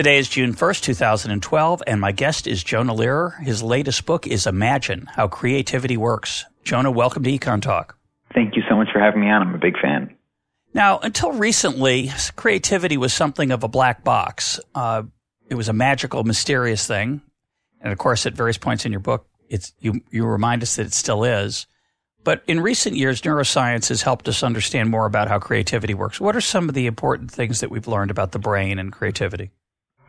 Today is June 1st, 2012, and my guest is Jonah Lehrer. His latest book is Imagine How Creativity Works. Jonah, welcome to Econ Talk. Thank you so much for having me on. I'm a big fan. Now, until recently, creativity was something of a black box. Uh, it was a magical, mysterious thing. And of course, at various points in your book, it's, you, you remind us that it still is. But in recent years, neuroscience has helped us understand more about how creativity works. What are some of the important things that we've learned about the brain and creativity?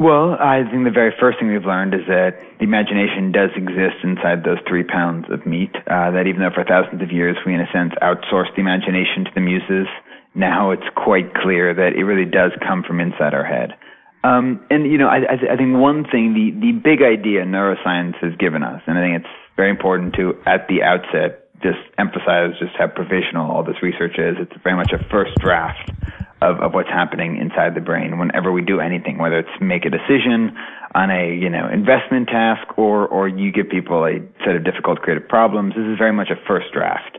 Well, I think the very first thing we've learned is that the imagination does exist inside those three pounds of meat. Uh, that even though for thousands of years we, in a sense, outsourced the imagination to the muses, now it's quite clear that it really does come from inside our head. Um, and you know, I, I, think one thing, the the big idea neuroscience has given us, and I think it's very important to, at the outset, just emphasize just how provisional all this research is. It's very much a first draft of, of what's happening inside the brain whenever we do anything, whether it's make a decision on a you know investment task or or you give people a set of difficult creative problems. This is very much a first draft.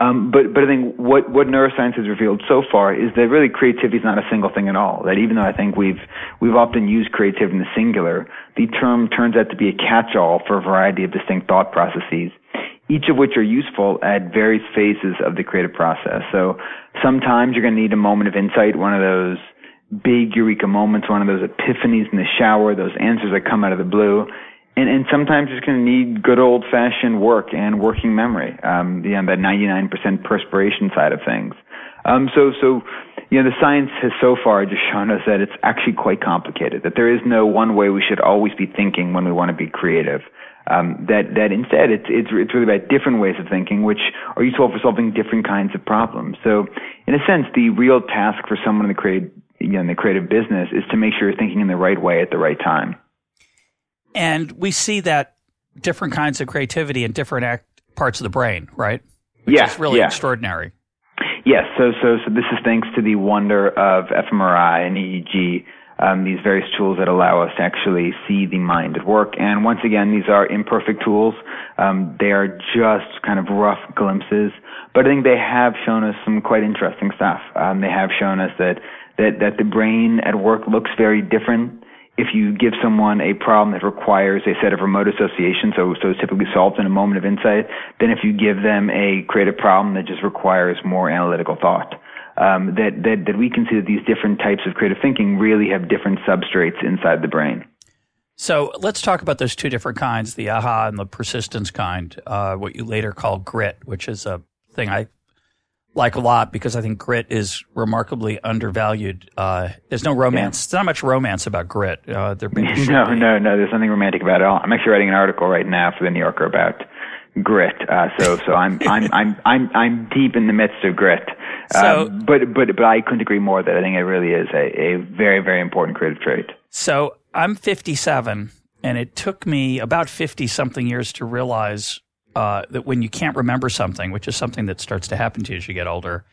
Um, but but I think what what neuroscience has revealed so far is that really creativity is not a single thing at all. That even though I think we've we've often used creativity in the singular, the term turns out to be a catch-all for a variety of distinct thought processes each of which are useful at various phases of the creative process. So sometimes you're going to need a moment of insight, one of those big eureka moments, one of those epiphanies in the shower, those answers that come out of the blue. And, and sometimes you're going to need good old fashioned work and working memory, um, you know, that 99% perspiration side of things. Um, so, so, you know, the science has so far just shown us that it's actually quite complicated, that there is no one way we should always be thinking when we want to be creative. Um, that that instead it's it's it's really about different ways of thinking, which are useful for solving different kinds of problems. So, in a sense, the real task for someone in the creative you know, in the creative business is to make sure you're thinking in the right way at the right time. And we see that different kinds of creativity in different act, parts of the brain, right? Which yeah, is really yeah. extraordinary. Yes. So so so this is thanks to the wonder of fMRI and EEG um, these various tools that allow us to actually see the mind at work. And once again, these are imperfect tools. Um, they are just kind of rough glimpses, but I think they have shown us some quite interesting stuff. Um, they have shown us that, that, that the brain at work looks very different if you give someone a problem that requires a set of remote associations, so so it's typically solved in a moment of insight, than if you give them a creative problem that just requires more analytical thought um, that, that, that we can see that these different types of creative thinking really have different substrates inside the brain. So let's talk about those two different kinds, the aha and the persistence kind, uh, what you later call grit, which is a thing I like a lot because I think grit is remarkably undervalued. Uh, there's no romance. Yeah. There's not much romance about grit. Uh, there no, no, no. There's nothing romantic about it all. I'm actually writing an article right now for the New Yorker about grit. Uh, so, so I'm, I'm, I'm, I'm, I'm deep in the midst of grit. So, um, but, but, but I couldn't agree more that I think it really is a, a very, very important creative trait. So I'm 57 and it took me about 50 something years to realize, uh, that when you can't remember something, which is something that starts to happen to you as you get older,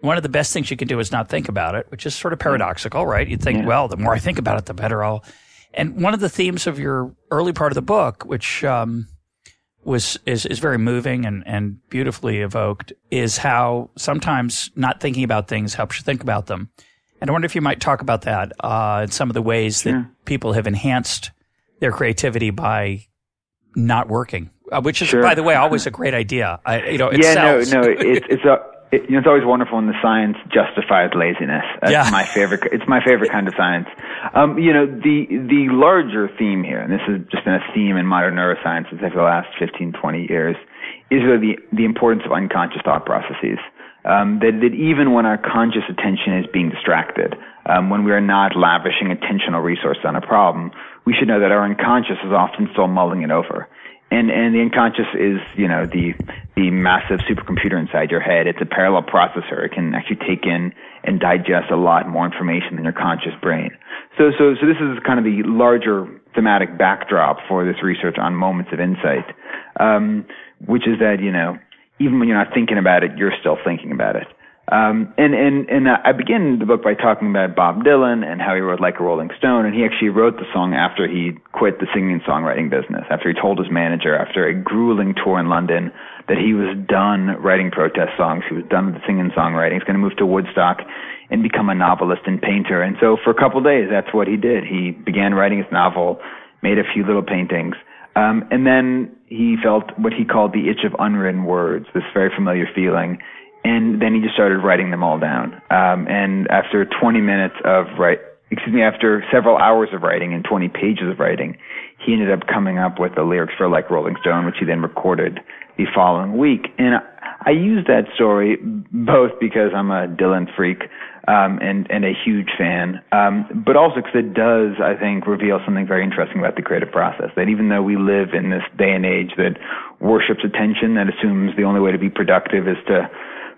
one of the best things you can do is not think about it, which is sort of paradoxical, right? You think, yeah. well, the more I think about it, the better I'll. And one of the themes of your early part of the book, which um, was is is very moving and and beautifully evoked is how sometimes not thinking about things helps you think about them. And I wonder if you might talk about that uh, and some of the ways sure. that people have enhanced their creativity by not working, uh, which is, sure. by the way, always a great idea. I, you know, it yeah, no, no, it's it's a it, you know, it's always wonderful when the science justifies laziness. That's yeah. my favorite. It's my favorite kind of science. Um, you know, the the larger theme here, and this has just been a theme in modern neuroscience for the last 15, 20 years, is really the, the importance of unconscious thought processes. Um, that, that even when our conscious attention is being distracted, um, when we are not lavishing attentional resources on a problem, we should know that our unconscious is often still mulling it over. And and the unconscious is you know the the massive supercomputer inside your head. It's a parallel processor. It can actually take in and digest a lot more information than your conscious brain. So so so this is kind of the larger thematic backdrop for this research on moments of insight, um, which is that you know even when you're not thinking about it, you're still thinking about it. Um, and and and I begin the book by talking about Bob Dylan and how he wrote Like a Rolling Stone, and he actually wrote the song after he quit the singing and songwriting business, after he told his manager after a grueling tour in London that he was done writing protest songs, he was done with the singing and songwriting, he's going to move to Woodstock and become a novelist and painter. And so for a couple of days, that's what he did. He began writing his novel, made a few little paintings, um, and then he felt what he called the itch of unwritten words, this very familiar feeling and then he just started writing them all down. Um, and after 20 minutes of write, excuse me, after several hours of writing and 20 pages of writing, he ended up coming up with the lyrics for Like Rolling Stone, which he then recorded the following week. And I use that story both because I'm a Dylan freak um, and and a huge fan, um, but also because it does, I think, reveal something very interesting about the creative process. That even though we live in this day and age that worships attention, that assumes the only way to be productive is to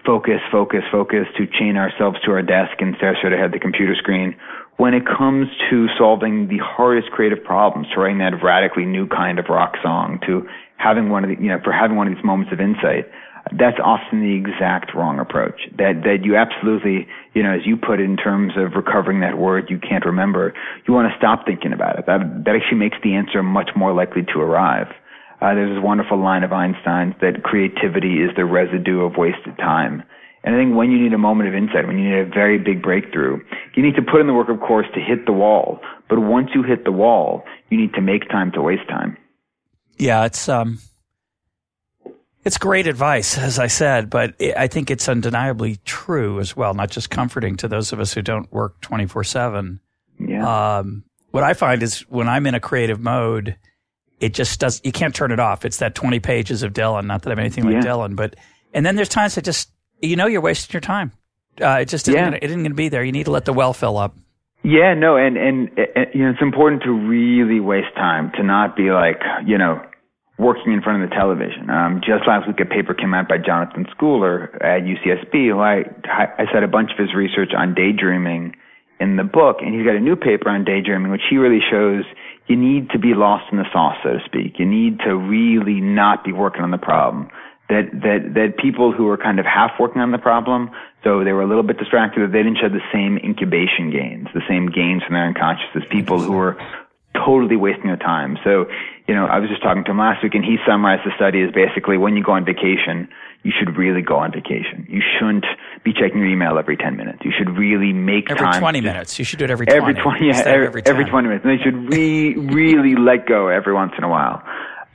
focus, focus, focus to chain ourselves to our desk and stare straight ahead the computer screen. When it comes to solving the hardest creative problems, to writing that radically new kind of rock song, to having one of the, you know, for having one of these moments of insight, that's often the exact wrong approach. That that you absolutely, you know, as you put it in terms of recovering that word you can't remember, you want to stop thinking about it. That that actually makes the answer much more likely to arrive. Uh, there's this wonderful line of Einstein's that creativity is the residue of wasted time. And I think when you need a moment of insight, when you need a very big breakthrough, you need to put in the work, of course, to hit the wall. But once you hit the wall, you need to make time to waste time. Yeah, it's um, it's great advice, as I said, but I think it's undeniably true as well. Not just comforting to those of us who don't work twenty four seven. Yeah. Um, what I find is when I'm in a creative mode, it just does. You can't turn it off. It's that 20 pages of Dylan. Not that I'm anything like yeah. Dylan, but and then there's times that just you know you're wasting your time. Uh, it just isn't yeah. gonna, it isn't going to be there. You need to let the well fill up. Yeah, no, and, and and you know it's important to really waste time to not be like you know working in front of the television. Um, just last week, a paper came out by Jonathan Schooler at UCSB, who I I said a bunch of his research on daydreaming in the book, and he's got a new paper on daydreaming, which he really shows you need to be lost in the sauce, so to speak. You need to really not be working on the problem. That that that people who are kind of half working on the problem, so they were a little bit distracted, that they didn't show the same incubation gains, the same gains from their unconscious as people who were totally wasting their time. So, you know, I was just talking to him last week, and he summarized the study as basically when you go on vacation, you should really go on vacation. You shouldn't be checking your email every 10 minutes. You should really make every time. Every 20 minutes. You should do it every 20. Every 20, yeah, every, every, every 20 minutes. And you should re, really let go every once in a while.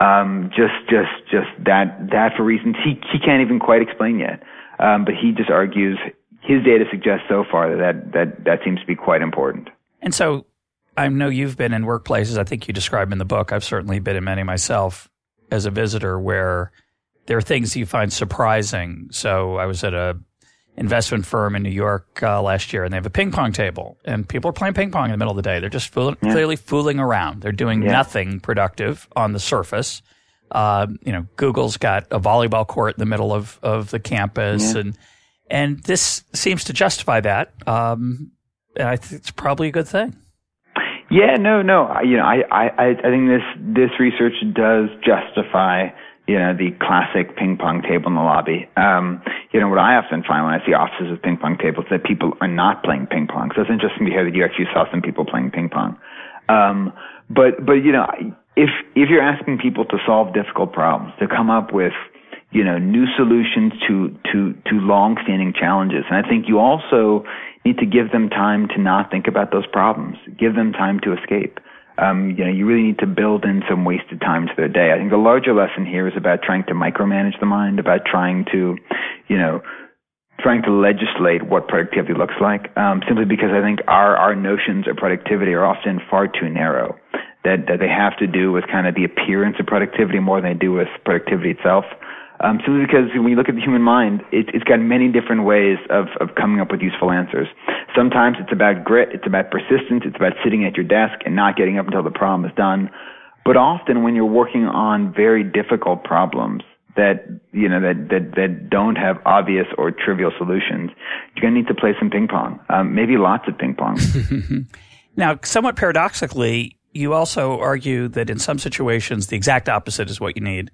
Um, just, just, just that, that for reasons he, he can't even quite explain yet. Um, but he just argues his data suggests so far that, that, that seems to be quite important. And so I know you've been in workplaces. I think you describe in the book. I've certainly been in many myself as a visitor where there are things you find surprising. So I was at a investment firm in New York uh, last year, and they have a ping pong table, and people are playing ping pong in the middle of the day. They're just yeah. clearly fooling around. They're doing yeah. nothing productive on the surface. Uh, you know, Google's got a volleyball court in the middle of, of the campus, yeah. and and this seems to justify that. Um, I think it's probably a good thing. Yeah, no, no. You know, I, I, I think this this research does justify you know, the classic ping pong table in the lobby. Um, you know, what I often find when I see offices with ping pong tables that people are not playing ping pong. So it's interesting to hear that you actually saw some people playing ping pong. Um, but, but, you know, if, if you're asking people to solve difficult problems, to come up with, you know, new solutions to, to, to long-standing challenges, and I think you also need to give them time to not think about those problems. Give them time to escape um, you know, you really need to build in some wasted time to their day. I think the larger lesson here is about trying to micromanage the mind, about trying to, you know, trying to legislate what productivity looks like. Um, simply because I think our our notions of productivity are often far too narrow. That that they have to do with kind of the appearance of productivity more than they do with productivity itself. Um, simply because when you look at the human mind, it, it's got many different ways of, of coming up with useful answers. Sometimes it's about grit, it's about persistence, it's about sitting at your desk and not getting up until the problem is done. But often when you're working on very difficult problems that, you know, that, that, that don't have obvious or trivial solutions, you're going to need to play some ping pong. Um, maybe lots of ping pong. now, somewhat paradoxically, you also argue that in some situations the exact opposite is what you need.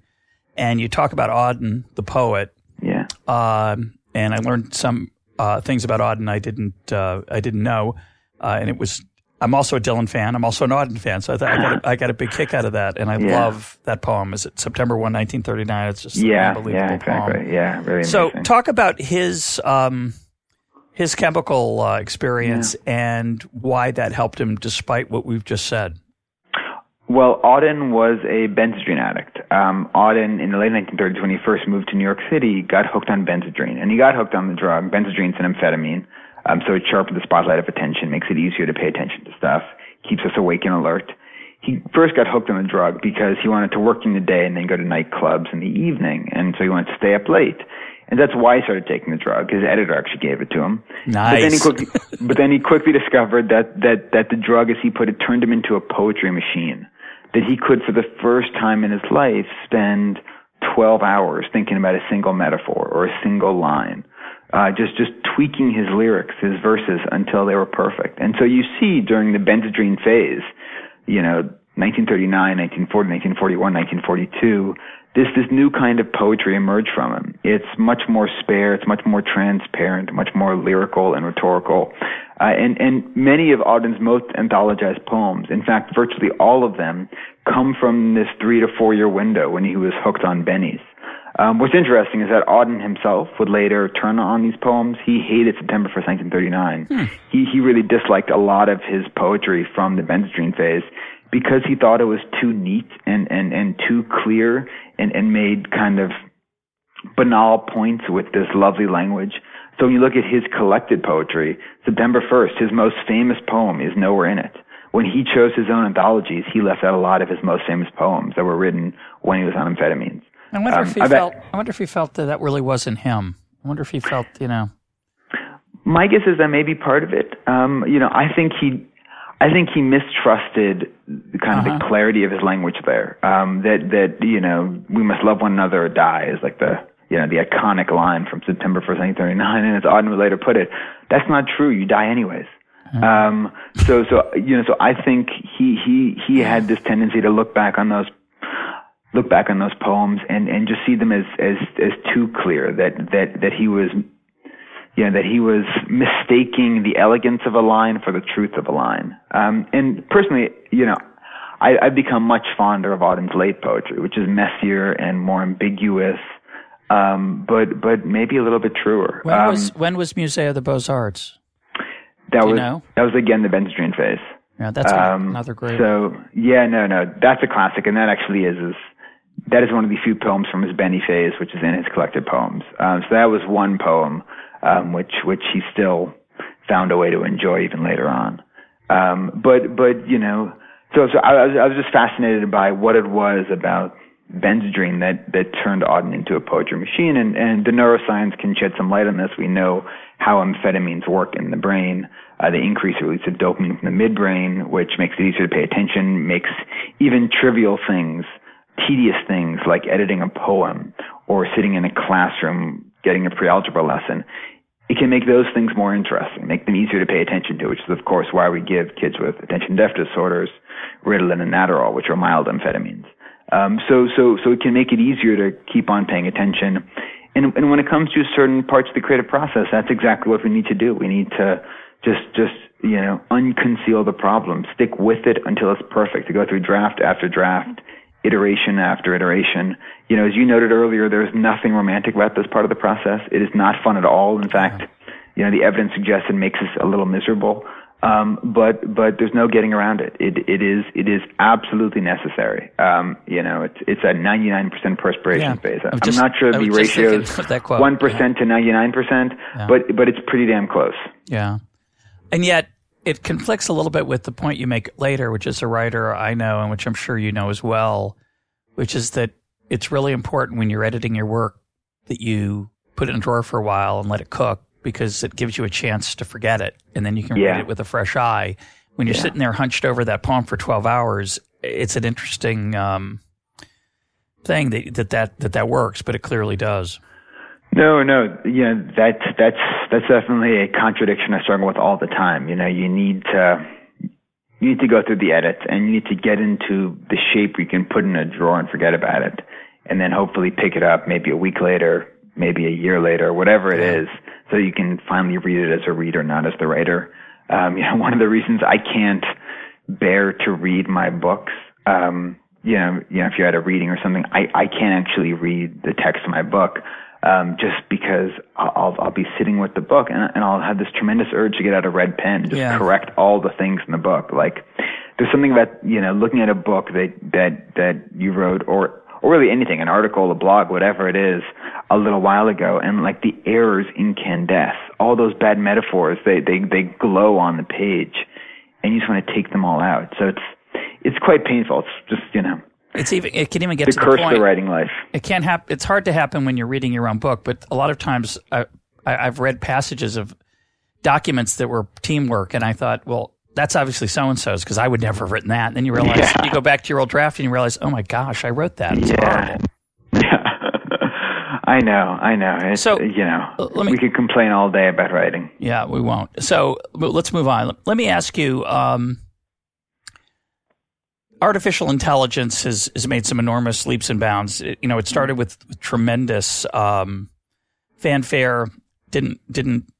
And you talk about Auden, the poet. Yeah. Um, and I learned some uh, things about Auden I didn't uh, I didn't know, uh, and it was. I'm also a Dylan fan. I'm also an Auden fan, so I, I, got, a, I got a big kick out of that, and I yeah. love that poem. Is it September 1, 1939? It's just yeah, unbelievable yeah, exactly. poem. Yeah, very. So amazing. talk about his um, his chemical uh, experience yeah. and why that helped him, despite what we've just said. Well, Auden was a Benzedrine addict. Um, Auden, in the late 1930s, when he first moved to New York City, got hooked on Benzedrine. and he got hooked on the drug. Benzedrine's an amphetamine, um, so it sharpens the spotlight of attention, makes it easier to pay attention to stuff, keeps us awake and alert. He first got hooked on the drug because he wanted to work in the day and then go to nightclubs in the evening, and so he wanted to stay up late. And that's why he started taking the drug. His editor actually gave it to him. Nice. But then he quickly, but then he quickly discovered that, that, that the drug, as he put it, turned him into a poetry machine that he could, for the first time in his life, spend 12 hours thinking about a single metaphor or a single line. Uh, just just tweaking his lyrics, his verses until they were perfect. And so you see during the Benzedrine phase, you know, 1939, 1940, 1941, 1942, this this new kind of poetry emerged from him. It's much more spare, it's much more transparent, much more lyrical and rhetorical. Uh, and, and many of Auden's most anthologized poems, in fact, virtually all of them, come from this three to four year window when he was hooked on bennies. Um, what's interesting is that Auden himself would later turn on these poems. He hated September 1st, 1939. Hmm. He, he really disliked a lot of his poetry from the Benzedrine phase because he thought it was too neat and, and, and too clear and, and made kind of banal points with this lovely language. So when you look at his collected poetry, September 1st, his most famous poem is nowhere in it. When he chose his own anthologies, he left out a lot of his most famous poems that were written when he was on amphetamines. I wonder um, if he I felt. Bet, I wonder if he felt that that really wasn't him. I wonder if he felt, you know. My guess is that maybe part of it. Um, you know, I think he, I think he mistrusted the kind uh-huh. of the clarity of his language there. Um, that that you know, we must love one another or die is like the you know, the iconic line from September 1st, 1939, and as Auden would later put it, that's not true. You die anyways. Mm-hmm. Um, so, so, you know, so I think he, he, he had this tendency to look back on those, look back on those poems and, and just see them as, as, as too clear that, that, that he was, you know, that he was mistaking the elegance of a line for the truth of a line. Um, and personally, you know, I, I've become much fonder of Auden's late poetry, which is messier and more ambiguous um, but but maybe a little bit truer. When um, was when was Musée of the Beaux Arts? That was know? that was again the Benzedrine phase. Yeah, that's um, another great. So yeah, no, no, that's a classic, and that actually is is that is one of the few poems from his Benny phase, which is in his collected poems. Um, so that was one poem um, which which he still found a way to enjoy even later on. Um, but but you know, so so I, I was I was just fascinated by what it was about Benzedrine that, that turned Auden into a poetry machine. And, and the neuroscience can shed some light on this. We know how amphetamines work in the brain. Uh, they increase release of dopamine from the midbrain, which makes it easier to pay attention, makes even trivial things, tedious things like editing a poem or sitting in a classroom getting a pre-algebra lesson. It can make those things more interesting, make them easier to pay attention to, which is of course why we give kids with attention deficit disorders Ritalin and Adderall, which are mild amphetamines. Um, so, so, so it can make it easier to keep on paying attention. And, and when it comes to certain parts of the creative process, that's exactly what we need to do. We need to just, just, you know, unconceal the problem, stick with it until it's perfect, to go through draft after draft, iteration after iteration. You know, as you noted earlier, there's nothing romantic about this part of the process. It is not fun at all. In fact, you know, the evidence suggests it makes us a little miserable. Um, but but there's no getting around it. It it is it is absolutely necessary. Um, you know, it's it's a 99% perspiration yeah. phase. I'm, just, not sure the ratio is one percent yeah. to 99 percent, yeah. but but it's pretty damn close. Yeah, and yet it conflicts a little bit with the point you make later, which is a writer I know and which I'm sure you know as well, which is that it's really important when you're editing your work that you put it in a drawer for a while and let it cook because it gives you a chance to forget it and then you can yeah. read it with a fresh eye. When you're yeah. sitting there hunched over that poem for 12 hours, it's an interesting um, thing that, that that that that works, but it clearly does. No, no, you know that's that's that's definitely a contradiction I struggle with all the time. You know, you need to you need to go through the edits and you need to get into the shape you can put in a drawer and forget about it, and then hopefully pick it up maybe a week later, maybe a year later, whatever it is, so you can finally read it as a reader, not as the writer. Um, you know, one of the reasons I can't bear to read my books. Um, you know, you know, if you're at a reading or something, I, I can't actually read the text of my book um, just because I'll, I'll be sitting with the book and, and I'll have this tremendous urge to get out a red pen and just Yeah. correct all the things in the book. Like there's something about you know looking at a book that that that you wrote or or really anything, an article, a blog, whatever it is, a little while ago, and like the errors incandesce, all those bad metaphors, they they they glow on the page, and you just want to take them all out. So it's it's quite painful. It's just you know It's even it can even get the to the curse point. of writing life. it can't happen. It's hard to happen when you're reading your own book, but a lot of times I, I, I've read passages of documents that were teamwork, and I thought, well, that's obviously so and so's because I would never have written that. And then you realize Yeah. you go back to your old draft and you realize, oh my gosh, I wrote that. It's Yeah. horrible. I know, I know. It's, So, you know, me- we could complain all day about writing. Yeah, we won't. So let's move on. Let me ask you. Um, artificial intelligence has, has made some enormous leaps and bounds. It- you know, it started with tremendous um, fanfare. Didn't didn't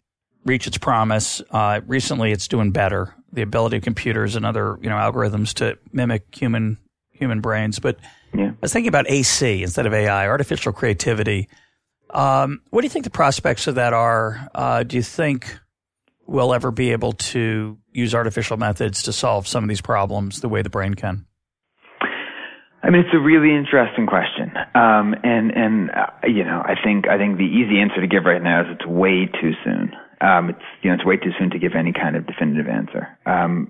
reach its promise. Uh, recently, it's doing better. The ability of computers and other you know algorithms to mimic human human brains. But Yeah. I was thinking about AC instead of AI, artificial creativity. Um, what do you think the prospects of that are? Uh, do you think we'll ever be able to use artificial methods to solve some of these problems the way the brain can? I mean, it's a really interesting question, um, and and uh, you know, I think I think the easy answer to give right now is it's way too soon. Um, it's you know, it's way too soon to give any kind of definitive answer. Um,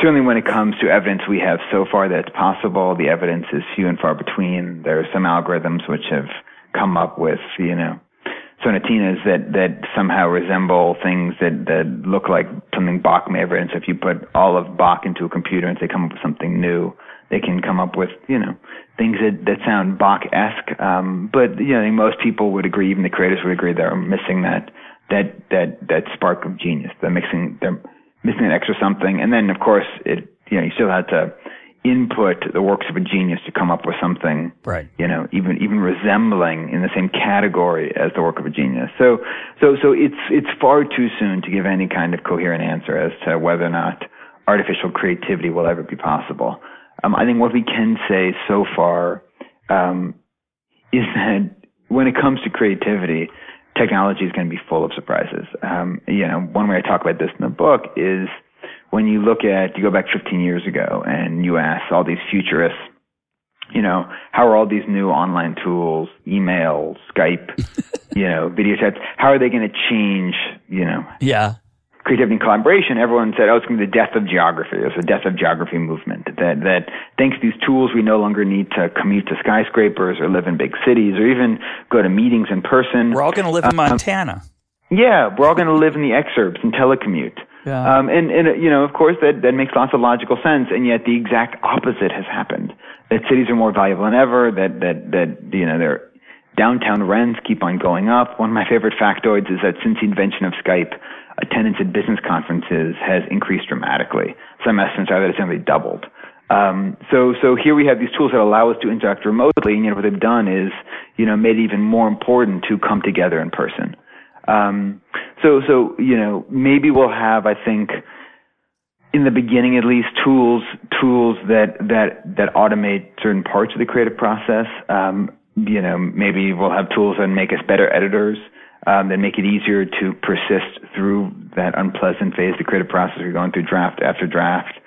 certainly, when it comes to evidence we have so far that it's possible, the evidence is few and far between. There are some algorithms which have come up with you know sonatinas that that somehow resemble things that that look like something Bach may have written. So if you put all of Bach into a computer and say come up with something new, they can come up with you know things that that sound Bach-esque. Um, but you know, I think most people would agree, even the creators would agree, they're missing that that that that spark of genius. They're missing they're missing an extra something, and then of course it you know you still had to input the works of a genius to come up with something Right. you know, even even resembling in the same category as the work of a genius. So so so it's it's far too soon to give any kind of coherent answer as to whether or not artificial creativity will ever be possible. Um, I think what we can say so far um, is that when it comes to creativity, technology is going to be full of surprises. Um, you know, one way I talk about this in the book is when you look at, you go back 15 years ago and you ask all these futurists, you know, how are all these new online tools, email, Skype, you know, video chats, how are they going to change, you know, Yeah. Creativity and collaboration, everyone said, oh, it's going to be the death of geography. It was the death of geography movement. That, that thanks to these tools, we no longer need to commute to skyscrapers or live in big cities or even go to meetings in person. We're all going to live in Montana. Yeah, we're all going to live in the exurbs and telecommute. Yeah. Um, and, and, you know, of course, that, that makes lots of logical sense, and yet the exact opposite has happened. That cities are more valuable than ever, that, that, that, you know, their downtown rents keep on going up. One of my favorite factoids is that since the invention of Skype, attendance at business conferences has increased dramatically. Some estimates are that it's nearly doubled. Um, so, so here we have these tools that allow us to interact remotely, and you know, what they've done is, you know, made it even more important to come together in person. Um, so, so, you know, maybe we'll have, I think, in the beginning at least, tools, tools that, that, that automate certain parts of the creative process. Um, you know, maybe we'll have tools that make us better editors, um, that make it easier to persist through that unpleasant phase, the creative process we're going through draft after draft.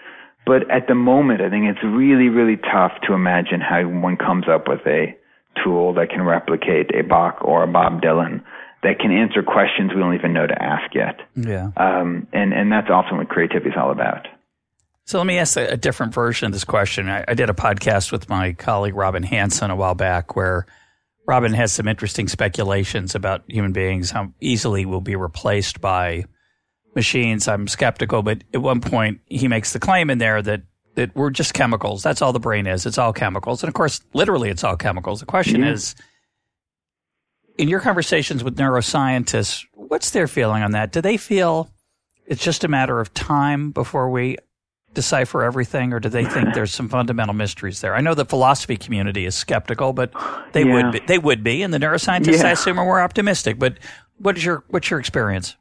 But at the moment, I think it's really, really tough to imagine how one comes up with a tool that can replicate a Bach or a Bob Dylan that can answer questions we don't even know to ask yet. Yeah. Um, and, and that's often what creativity is all about. So let me ask a, a different version of this question. I, I did a podcast with my colleague Robin Hanson a while back where Robin has some interesting speculations about human beings, how easily we'll be replaced by machines. I'm skeptical, but at one point he makes the claim in there that that we're just chemicals. That's all the brain is. It's all chemicals. And of course, literally, it's all chemicals. The question is in your conversations with neuroscientists, what's their feeling on that? Do they feel it's just a matter of time before we decipher everything, or do they think there's some fundamental mysteries there? I know the philosophy community is skeptical, but they yeah. would be, they would be, and the neuroscientists, yeah. I assume, are more optimistic. But what is your what's your experience?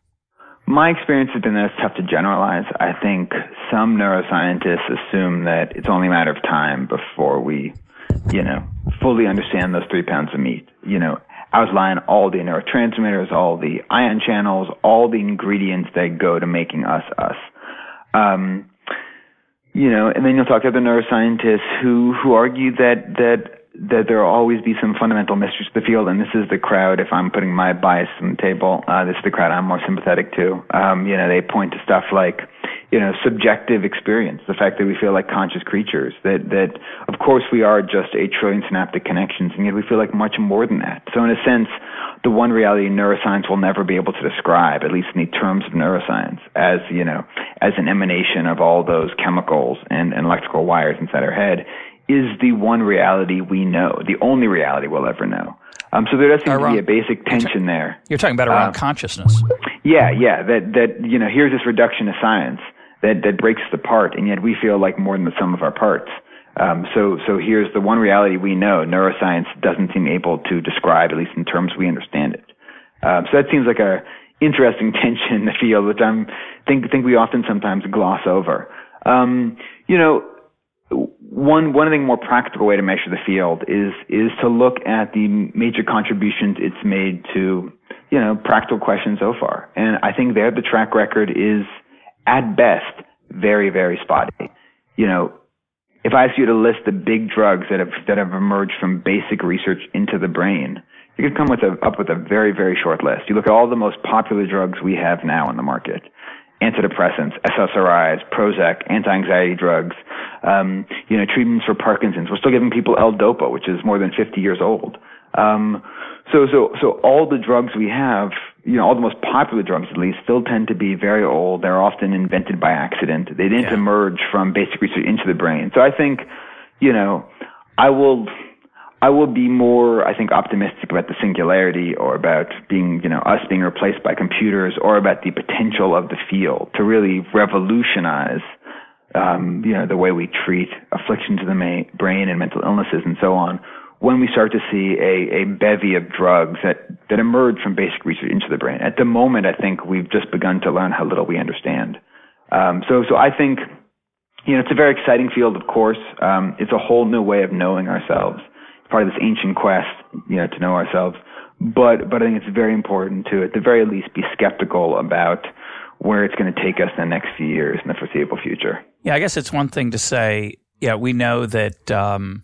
My experience has been that it's tough to generalize. I think some neuroscientists assume that it's only a matter of time before we, you know, fully understand those three pounds of meat. You know, outline all the neurotransmitters, all the ion channels, all the ingredients that go to making us us. Um, you know, and then you'll talk to other neuroscientists who who argue that that that there will always be some fundamental mysteries to the field, and this is the crowd. If I'm putting my bias on the table, uh, this is the crowd I'm more sympathetic to. Um, you know, they point to stuff like, you know, subjective experience, the fact that we feel like conscious creatures. That that of course we are just a trillion synaptic connections, and yet we feel like much more than that. So in a sense, the one reality neuroscience will never be able to describe, at least in the terms of neuroscience, as you know, as an emanation of all those chemicals and, and electrical wires inside our head is the one reality we know, the only reality we'll ever know. Um, so there does seem around, to be a basic tension you're there. You're talking about around um, consciousness. Yeah, yeah. That that you know, here's this reduction of science that that breaks the part, and yet we feel like more than the sum of our parts. Um, so so here's the one reality we know. Neuroscience doesn't seem able to describe, at least in terms we understand it. Um, so that seems like a interesting tension in the field, which I'm think think we often sometimes gloss over. Um, you know, one one thing more practical way to measure the field is is to look at the major contributions it's made to you know practical questions so far, and I think there the track record is at best very very spotty. You know, if I ask you to list the big drugs that have that have emerged from basic research into the brain, you could come with a, up with a very very short list. You look at all the most popular drugs we have now in the market antidepressants, SSRIs, Prozac, anti-anxiety drugs, um, you know, treatments for Parkinson's. We're still giving people L-Dopa, which is more than 50 years old. Um, so, so, so all the drugs we have, you know, all the most popular drugs at least, still tend to be very old. They're often invented by accident. They didn't yeah. emerge from basic research into the brain. So I think, you know, I will I will be more, I think, optimistic about the singularity or about being, you know, us being replaced by computers or about the potential of the field to really revolutionize, um, you know, the way we treat afflictions of the ma- brain and mental illnesses and so on when we start to see a, a bevy of drugs that, that emerge from basic research into the brain. At the moment, I think we've just begun to learn how little we understand. Um, so, so I think, you know, it's a very exciting field, of course. Um, it's a whole new way of knowing ourselves It's part of this ancient quest, you know, to know ourselves. But but I think it's very important to, at the very least, be skeptical about where it's going to take us in the next few years in the foreseeable future. Yeah, I guess it's one thing to say, yeah, we know that. Um,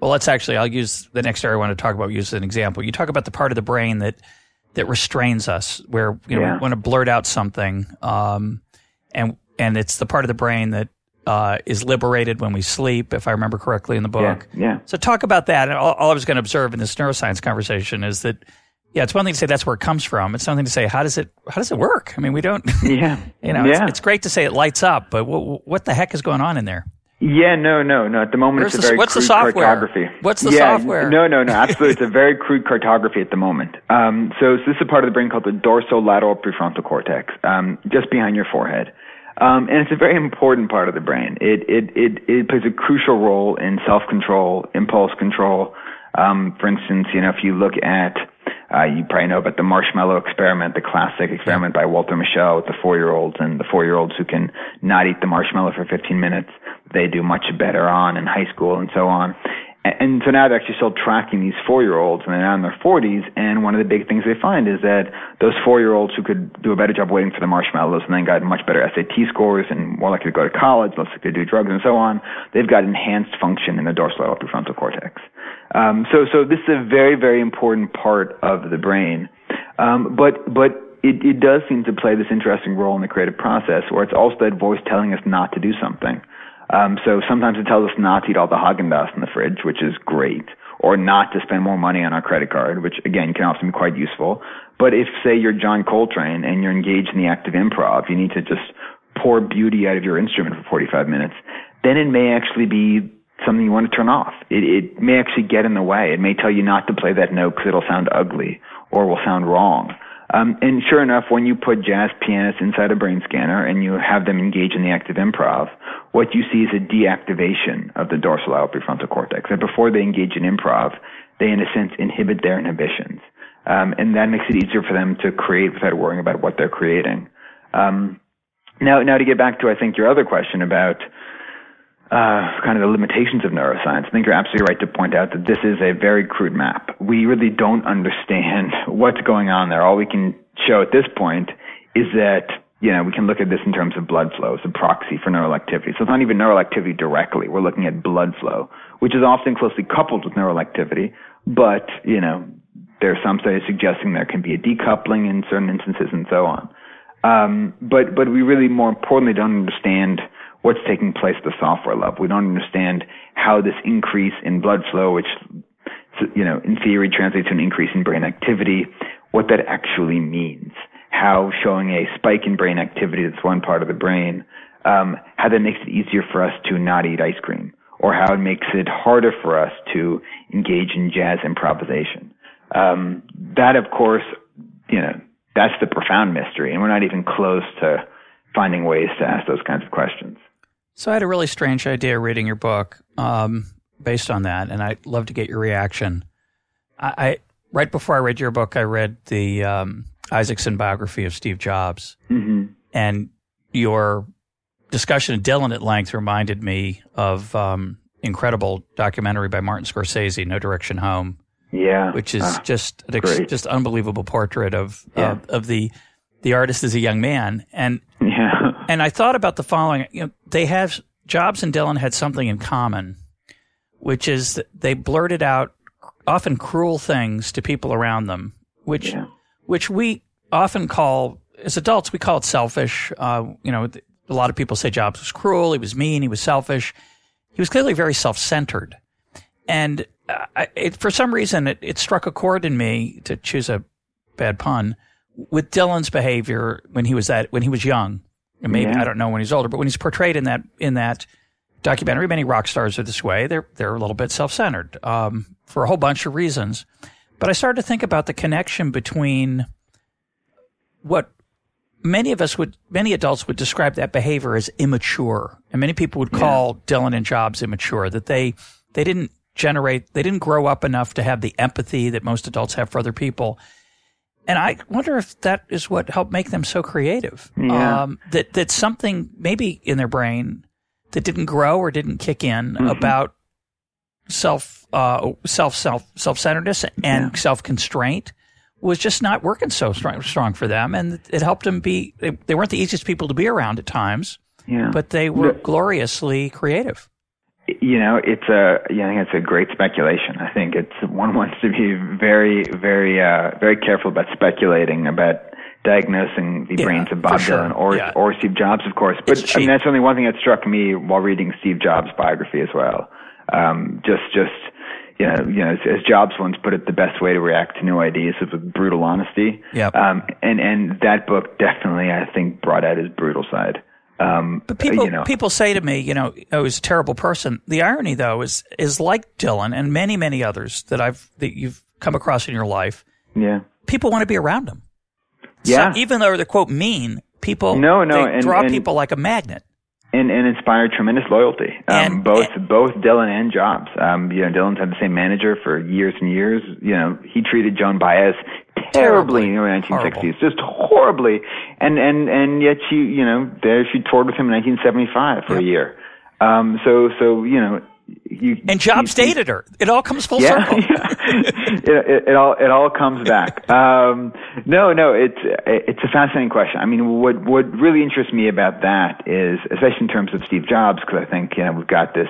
well, let's actually, I'll use the next area I want to talk about. Use as an example. You talk about the part of the brain that that restrains us, where you know, yeah. we want to blurt out something, um, and and it's the part of the brain that uh, is liberated when we sleep, if I remember correctly in the book. Yeah. yeah. So talk about that. And all, all I was going to observe in this neuroscience conversation is that, yeah, it's one thing to say that's where it comes from. It's something to say how does it how does it work? I mean, we don't. Yeah. you know, yeah. It's, it's, great to say it lights up, but what, what the heck is going on in there? Yeah, no, no, no. At the moment, Where's it's a very what's crude the software? cartography. What's the yeah, software? No, no, no. Absolutely, it's a very crude cartography at the moment. Um, so, so, this is a part of the brain called the dorsolateral prefrontal cortex, um, just behind your forehead. Um, and it's a very important part of the brain. It, it, it, it plays a crucial role in self-control, impulse control. Um, for instance, you know, if you look at, uh, you probably know about the marshmallow experiment, the classic experiment by Walter Mischel with the four-year-olds and the four-year-olds who can not eat the marshmallow for 15 minutes. They do much better on in high school and so on. And so now they're actually still tracking these four-year-olds, and they're now in their 40s. And one of the big things they find is that those four-year-olds who could do a better job waiting for the marshmallows and then got much better SAT scores and more likely to go to college, less likely to do drugs and so on, they've got enhanced function in the dorsolateral prefrontal cortex. Um, so, so this is a very, very important part of the brain. Um, but, but it, it does seem to play this interesting role in the creative process, where it's also that voice telling us not to do something. Um, so sometimes it tells us not to eat all the Haagen-Dazs in the fridge, which is great, or not to spend more money on our credit card, which again can also be quite useful. But if, say, you're John Coltrane and you're engaged in the act of improv, you need to just pour beauty out of your instrument for 45 minutes. then it may actually be something you want to turn off. It, it may actually get in the way. It may tell you not to play that note because it'll sound ugly or will sound wrong. Um, and sure enough, when you put jazz pianists inside a brain scanner and you have them engage in the active improv, what you see is a deactivation of the dorsal prefrontal cortex. And before they engage in improv, they in a sense inhibit their inhibitions. Um, and that makes it easier for them to create without worrying about what they're creating. Um, now, now to get back to I think your other question about uh, kind of the limitations of neuroscience. I think you're absolutely right to point out that this is a very crude map. We really don't understand what's going on there. All we can show at this point is that you know we can look at this in terms of blood flow as a proxy for neural activity. So it's not even neural activity directly. We're looking at blood flow, which is often closely coupled with neural activity. But you know there are some studies suggesting there can be a decoupling in certain instances and so on. Um, but but we really more importantly don't understand what's taking place at the software level. We don't understand how this increase in blood flow, which, you know, in theory translates to an increase in brain activity, what that actually means. How showing a spike in brain activity that's one part of the brain, um, how that makes it easier for us to not eat ice cream, or how it makes it harder for us to engage in jazz improvisation. Um, that, of course, you know, that's the profound mystery, and we're not even close to finding ways to ask those kinds of questions. So I had a really strange idea reading your book um, based on that, and I'd love to get your reaction. I, I right before I read your book, I read the um, Isaacson biography of Steve Jobs, mm-hmm. and your discussion of Dylan at length reminded me of um, incredible documentary by Martin Scorsese, No Direction Home. Yeah, which is ah, just an ex- just unbelievable portrait of yeah. uh, of the the artist as a young man, and yeah. And I thought about the following. You know, they have Jobs and Dylan had something in common, which is that they blurted out often cruel things to people around them, which yeah. which we often call as adults we call it selfish. Uh, you know, a lot of people say Jobs was cruel, he was mean, he was selfish. He was clearly very self-centered, and uh, it, for some reason it, it struck a chord in me to choose a bad pun with Dylan's behavior when he was that when he was young maybe yeah. I don't know when he's older, but when he's portrayed in that in that documentary, many rock stars are this way. They're they're a little bit self centered um, for a whole bunch of reasons. But I started to think about the connection between what many of us would, many adults would describe that behavior as immature, and many people would call yeah. Dylan and Jobs immature. That they they didn't generate, they didn't grow up enough to have the empathy that most adults have for other people. And I wonder if that is what helped make them so creative. Yeah. Um, that that something maybe in their brain that didn't grow or didn't kick in mm-hmm. about self uh, self self self centeredness and yeah. self constraint was just not working so strong, strong for them, and it helped them be. They, they weren't the easiest people to be around at times, yeah. but they were gloriously creative you know, it's a, yeah, I think it's a great speculation. I think it's one wants to be very, very, uh, very careful about speculating about diagnosing the yeah, brains of Bob sure. Dylan or yeah. or Steve Jobs, of course. But I mean, that's only one thing that struck me while reading Steve Jobs' biography as well. Um, just, just, you know, you know, as, as, Jobs once put it, the best way to react to new ideas is with brutal honesty. Yeah. Um, and and that book definitely, I think, brought out his brutal side. Um, but people you know. people say to me, you know, oh, he's a terrible person. The irony, though, is is like Dylan and many many others that I've that you've come across in your life. Yeah, people want to be around him. Yeah, so even though they're quote mean, people no no they and, draw and, people like a magnet. And, and inspire tremendous loyalty. Um, and, both and, both Dylan and Jobs. Um, you know, Dylan's had the same manager for years and years. You know, he treated Joan Baez terribly in the 1960s, horrible. just horribly. And and and yet she, you know, there she toured with him in 1975 for yep. a year. Um, so so you know. You, and Jobs you, dated her. It all comes full yeah, circle. Yeah. it, it, it, all it all comes back. Um, no, no, it's it's a fascinating question. I mean, what what really interests me about that is, especially in terms of Steve Jobs, because I think you know we've got this,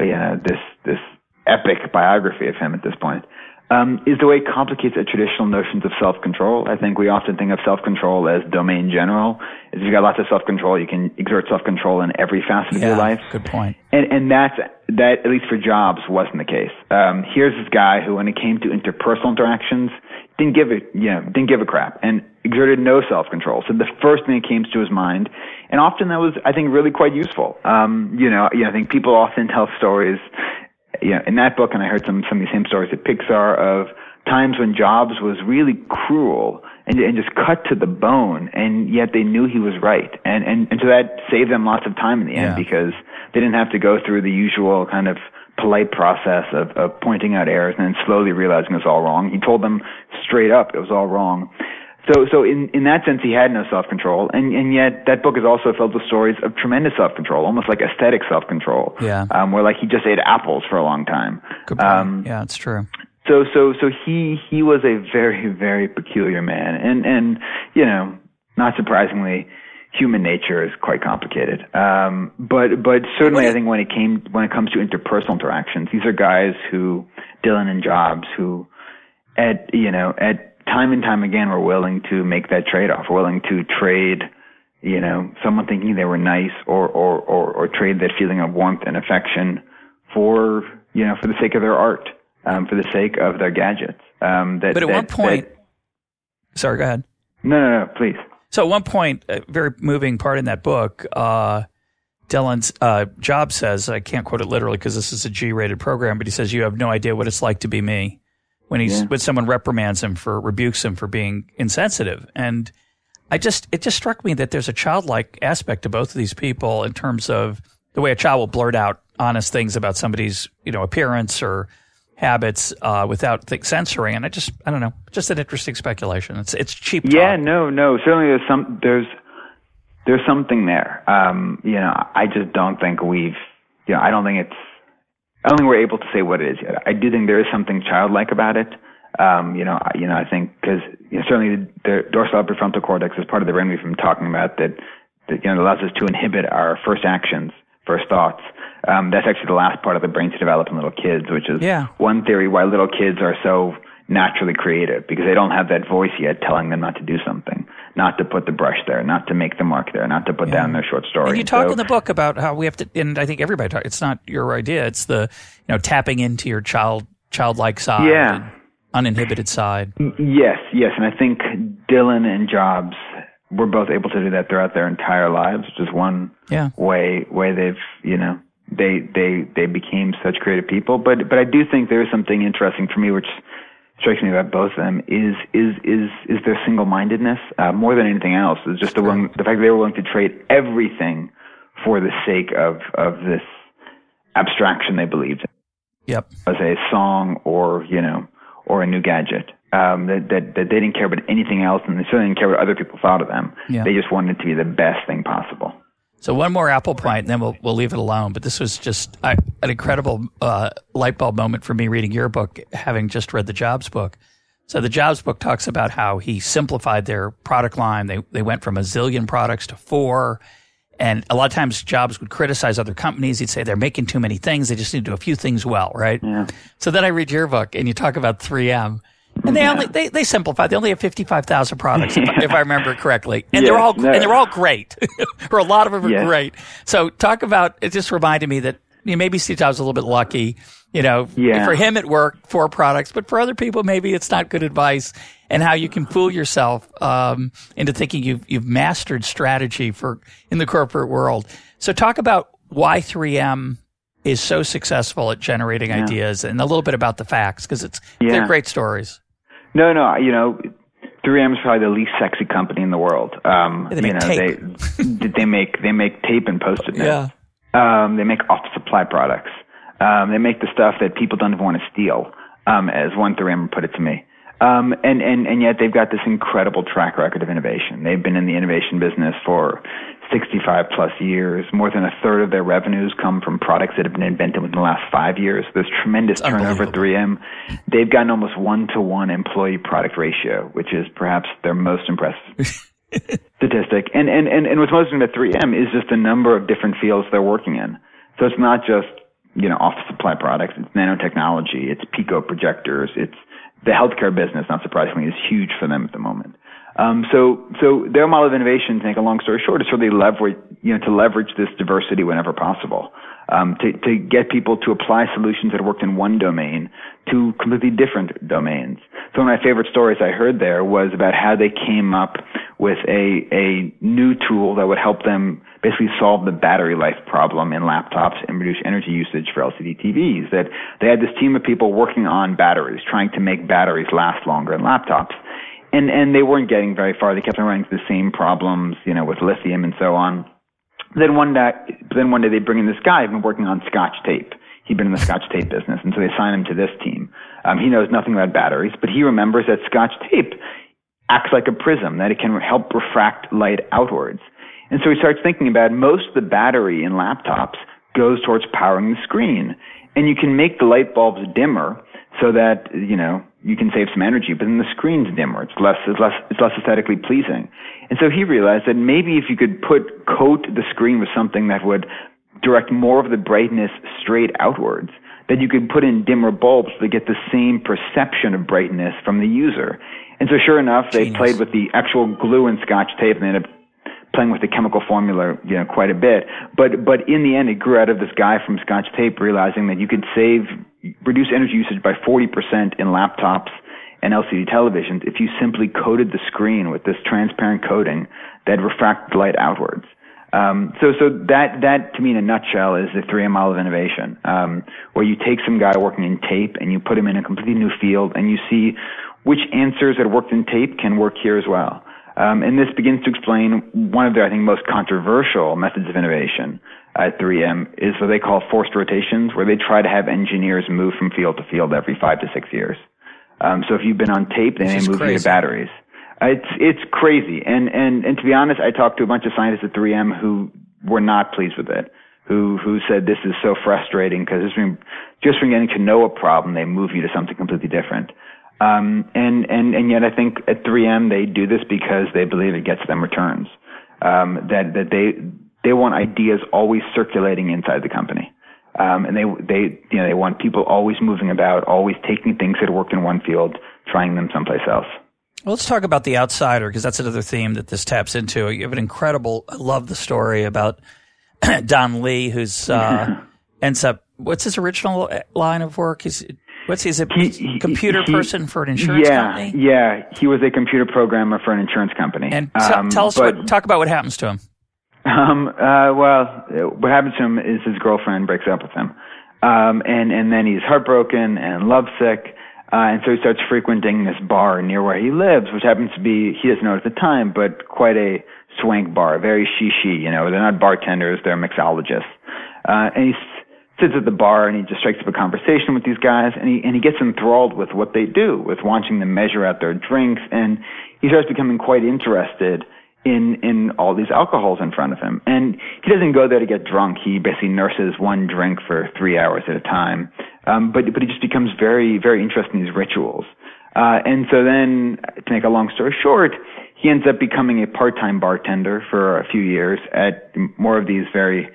you know, this this epic biography of him at this point um, is the way it complicates the traditional notions of self-control. I think we often think of self-control as domain general. If you've got lots of self-control, you can exert self-control in every facet yeah, of your life. Good point. And, and that's, that, at least for Jobs, wasn't the case. Um, here's this guy who, when it came to interpersonal interactions, didn't give it, you know, didn't give a crap and exerted no self-control. So the first thing that came to his mind, and often that was, I think, really quite useful. Um, you know, you know, I think people often tell stories, you know, in that book, and I heard some, some of the same stories at Pixar of times when Jobs was really cruel and, and just cut to the bone, and yet they knew he was right. And, and, and so that saved them lots of time in the end Yeah. because they didn't have to go through the usual kind of polite process of, of pointing out errors and then slowly realizing it was all wrong. He told them straight up it was all wrong. So, so in, in that sense, he had no self-control, and, and yet that book is also filled with stories of tremendous self-control, almost like aesthetic self-control. Yeah. Um, where like he just ate apples for a long time. Good point. Um, yeah, it's true. so so so he he was a very very peculiar man and and you know not surprisingly human nature is quite complicated um but but certainly i think when it came when it comes to interpersonal interactions these are guys who dylan and jobs who at you know at time and time again were willing to make that trade off willing to trade you know someone thinking they were nice or or or, or trade that feeling of warmth and affection for you know for the sake of their art um, for the sake of their gadgets. Um, that, But at that- one point, that- sorry, go ahead. no, no, no, please. So at one point, a very moving part in that book, uh, Dylan's uh, job says, I can't quote it literally because this is a G-rated program, but he says, "You have no idea what it's like to be me." When he's Yeah. when someone reprimands him for rebukes him for being insensitive, and I just it just struck me that there's a childlike aspect to both of these people in terms of the way a child will blurt out honest things about somebody's you know appearance or habits uh, without th- censoring, and I just I don't know, just an interesting speculation. It's it's cheap. Yeah, talk. no, no. Certainly, there's some there's there's something there. Um, you know, I just don't think we've. You know, I don't think it's. I don't think we're able to say what it is yet. I do think there is something childlike about it. Um, you know, I, you know, I think because you know, certainly the, the dorsal prefrontal cortex is part of the brain we've been talking about that, that you know allows us to inhibit our first actions, first thoughts. Um, that's actually the last part of the brain to develop in little kids, which is Yeah. one theory why little kids are so naturally creative because they don't have that voice yet telling them not to do something, not to put the brush there, not to make the mark there, not to put down their short story. And you talk So- in the book about how we have to, and I think everybody talk. It's not your idea. It's the you know tapping into your child childlike side, Yeah. uninhibited side. Yes, yes, and I think Dylan and Jobs were both able to do that throughout their entire lives, which is one Yeah, way way they've you know they they they became such creative people. But but I do think there is something interesting for me, which strikes me about both of them is is is is their single mindedness uh, more than anything else. Is just the willing, the fact that they were willing to trade everything for the sake of of this abstraction they believed in yep, as a song or you know or a new gadget. Um, that, that that they didn't care about anything else, and they certainly didn't care what other people thought of them. Yeah. They just wanted it to be the best thing possible. So one more Apple point, and then we'll we'll leave it alone. But this was just I, an incredible uh, light bulb moment for me reading your book, having just read the Jobs book. So the Jobs book talks about how he simplified their product line. They they went from a zillion products to four. And a lot of times Jobs would criticize other companies. He'd say they're making too many things. They just need to do a few things well, right? Yeah. So then I read your book and you talk about 3M. And they only they, they simplified. They only have fifty five thousand products, if, if I remember correctly, and they're all no. and they're all great, or a lot of them are Yes. great. So talk about it. Just reminded me that you know, maybe Steve Jobs was a little bit lucky. You know, Yeah. for him it worked four products, but for other people maybe it's not good advice. And how you can fool yourself um, into thinking you've you've mastered strategy for in the corporate world. So talk about why 3M is so successful at generating ideas, and a little bit about the facts because it's they're great stories. No, no, you know, 3M is probably the least sexy company in the world. Um, Yeah, they you make know, tape. they they make they make tape and post-it notes. Yeah. Um, they make office supply products. Um, they make the stuff that people don't even want to steal, um, as one 3M put it to me. Um, and, and, and yet they've got this incredible track record of innovation. They've been in the innovation business for 65 plus years. More than a third of their revenues come from products that have been invented within the last five years. There's tremendous turnover at 3M. They've got an almost one to one employee product ratio, which is perhaps their most impressive statistic. And, and, and, and what's most interesting about 3M is just the number of different fields they're working in. So it's not just, you know, office supply products. It's nanotechnology. It's pico projectors. It's the healthcare business, not surprisingly, is huge for them at the moment. Um, so, so their model of innovation, to make a long story short, is really leverage, you know, to leverage this diversity whenever possible. Um, to, to get people to apply solutions that worked in one domain to completely different domains. So one of my favorite stories I heard there was about how they came up with a, a new tool that would help them basically solve the battery life problem in laptops and reduce energy usage for LCD TVs. That they had this team of people working on batteries, trying to make batteries last longer in laptops. And, and they weren't getting very far. They kept on running into the same problems, you know, with lithium and so on. Then one day, then one day they bring in this guy who'd been working on Scotch tape. He'd been in the Scotch tape business, and so they assign him to this team. Um, he knows nothing about batteries, but he remembers that Scotch tape acts like a prism, that it can help refract light outwards. And so he starts thinking about most of the battery in laptops goes towards powering the screen. And you can make the light bulbs dimmer so that, you know, you can save some energy, but then the screen's dimmer. It's less, it's less, it's less aesthetically pleasing. And so he realized that maybe if you could put, coat the screen with something that would direct more of the brightness straight outwards, that you could put in dimmer bulbs to get the same perception of brightness from the user. And so sure enough, they Genius. played with the actual glue and scotch tape and they ended up playing with the chemical formula, you know, quite a bit. But but in the end, it grew out of this guy from Scotch Tape realizing that you could save, reduce energy usage by 40% in laptops and LCD televisions if you simply coated the screen with this transparent coating that refracted light outwards. Um, so, so that, that to me in a nutshell is the 3M model of innovation, um, where you take some guy working in tape and you put him in a completely new field and you see which answers that worked in tape can work here as well. Um, and this begins to explain one of their, I think, most controversial methods of innovation at 3M is what they call forced rotations, where they try to have engineers move from field to field every five to six years. Um, so if you've been on tape, they may move crazy. you to batteries. Uh, it's it's crazy, and and and to be honest, I talked to a bunch of scientists at 3M who were not pleased with it, who who said this is so frustrating because just from just from getting to know a problem, they move you to something completely different. Um, and, and, and yet I think at 3M they do this because they believe it gets them returns. Um, that, that they, they want ideas always circulating inside the company. Um, and they, they, you know, they want people always moving about, always taking things that worked in one field, trying them someplace else. Well, let's talk about the outsider because that's another theme that this taps into. You have an incredible. I love the story about Don Lee, who's uh, ends up. What's his original line of work? He's What's he? Is a he, computer he, person for an insurance yeah, company? Yeah, he was a computer programmer for an insurance company. And t- um, tell us but, what, talk about what happens to him. Um, uh, well, what happens to him is his girlfriend breaks up with him. Um, and, and then he's heartbroken and lovesick. Uh, and so he starts frequenting this bar near where he lives, which happens to be, he doesn't know at the time, but quite a swank bar, very shishi, you know, they're not bartenders, they're mixologists. Uh, and he's sits at the bar and he just strikes up a conversation with these guys and he and he gets enthralled with what they do, with watching them measure out their drinks and he starts becoming quite interested in in all these alcohols in front of him. And he doesn't go there to get drunk. He basically nurses one drink for three hours at a time. Um, but but he just becomes very very interested in these rituals. Uh, and so then, to make a long story short, he ends up becoming a part-time bartender for a few years at more of these very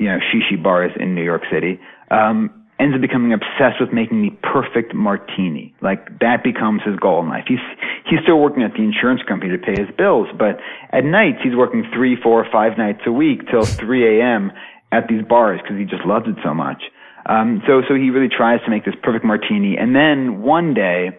you know, shishi bars in New York City, um, ends up becoming obsessed with making the perfect martini. Like that becomes his goal in life. He's he's still working at the insurance company to pay his bills, but at nights he's working three, four, five nights a week till 3 a.m. at these bars because he just loves it so much. Um, so so he really tries to make this perfect martini, and then one day,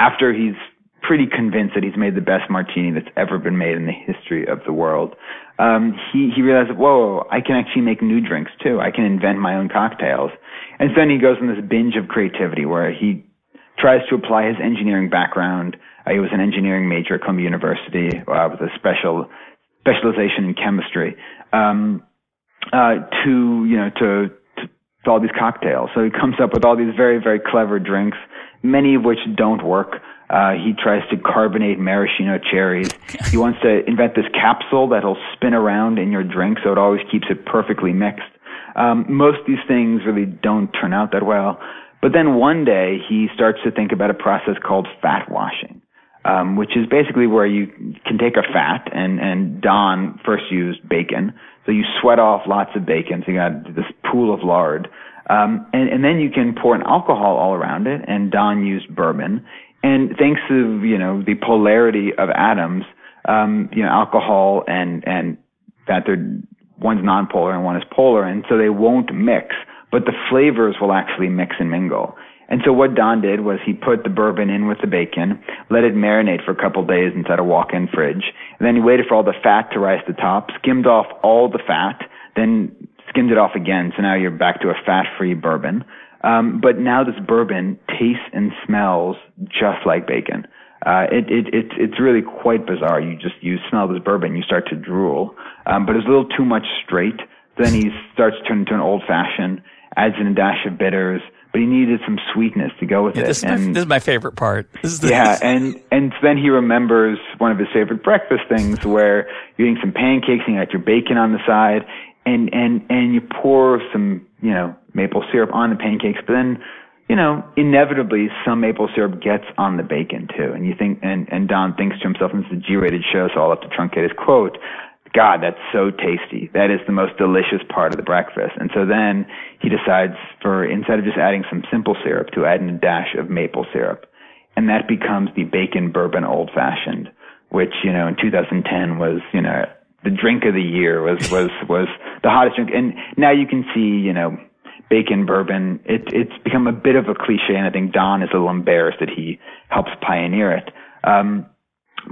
after he's pretty convinced that he's made the best martini that's ever been made in the history of the world. Um, he he realized, whoa, I can actually make new drinks too. I can invent my own cocktails. And so then he goes on this binge of creativity where he tries to apply his engineering background. Uh, he was an engineering major at Columbia University uh, with a special specialization in chemistry um, uh, to you know to, to to all these cocktails. So he comes up with all these very very clever drinks, many of which don't work. Uh, he tries to carbonate maraschino cherries. He wants to invent this capsule that'll spin around in your drink so it always keeps it perfectly mixed. Um, most of these things really don't turn out that well. But then one day he starts to think about a process called fat washing, um, which is basically where you can take a fat and, and Don first used bacon. So you sweat off lots of bacon. So you got this pool of lard. Um, and, and then you can pour an alcohol all around it. And Don used bourbon. And thanks to you know the polarity of atoms, um, you know alcohol and and fat they're one's nonpolar and one is polar, and so they won't mix, but the flavors will actually mix and mingle. And so what Don did was he put the bourbon in with the bacon, let it marinate for a couple days inside a walk-in fridge, and then he waited for all the fat to rise to the top, skimmed off all the fat, then skimmed it off again. So now you're back to a fat-free bourbon. Um, but now this bourbon tastes and smells just like bacon. Uh, it, it, it, it's really quite bizarre. You just, you smell this bourbon, you start to drool. Um, but it's a little too much straight. Then he starts to turn into an old fashioned, adds in a dash of bitters, but he needed some sweetness to go with yeah, it. This is, and, my, this is my favorite part. The, yeah, and and then he remembers one of his favorite breakfast things where you're eating some pancakes and you got your bacon on the side, and and and you pour some you know maple syrup on the pancakes, but then you know, inevitably some maple syrup gets on the bacon too. And you think, and, and Don thinks to himself, and it's a G-rated show, so I'll have to truncate his quote. God, that's so tasty. That is the most delicious part of the breakfast. And so then he decides for, instead of just adding some simple syrup, to add in a dash of maple syrup. And that becomes the bacon bourbon old fashioned, which, you know, in 2010 was, you know, the drink of the year was, was, was the hottest drink. And now you can see, you know, bacon bourbon. It, it's become a bit of a cliche, and I think Don is a little embarrassed that he helps pioneer it. Um,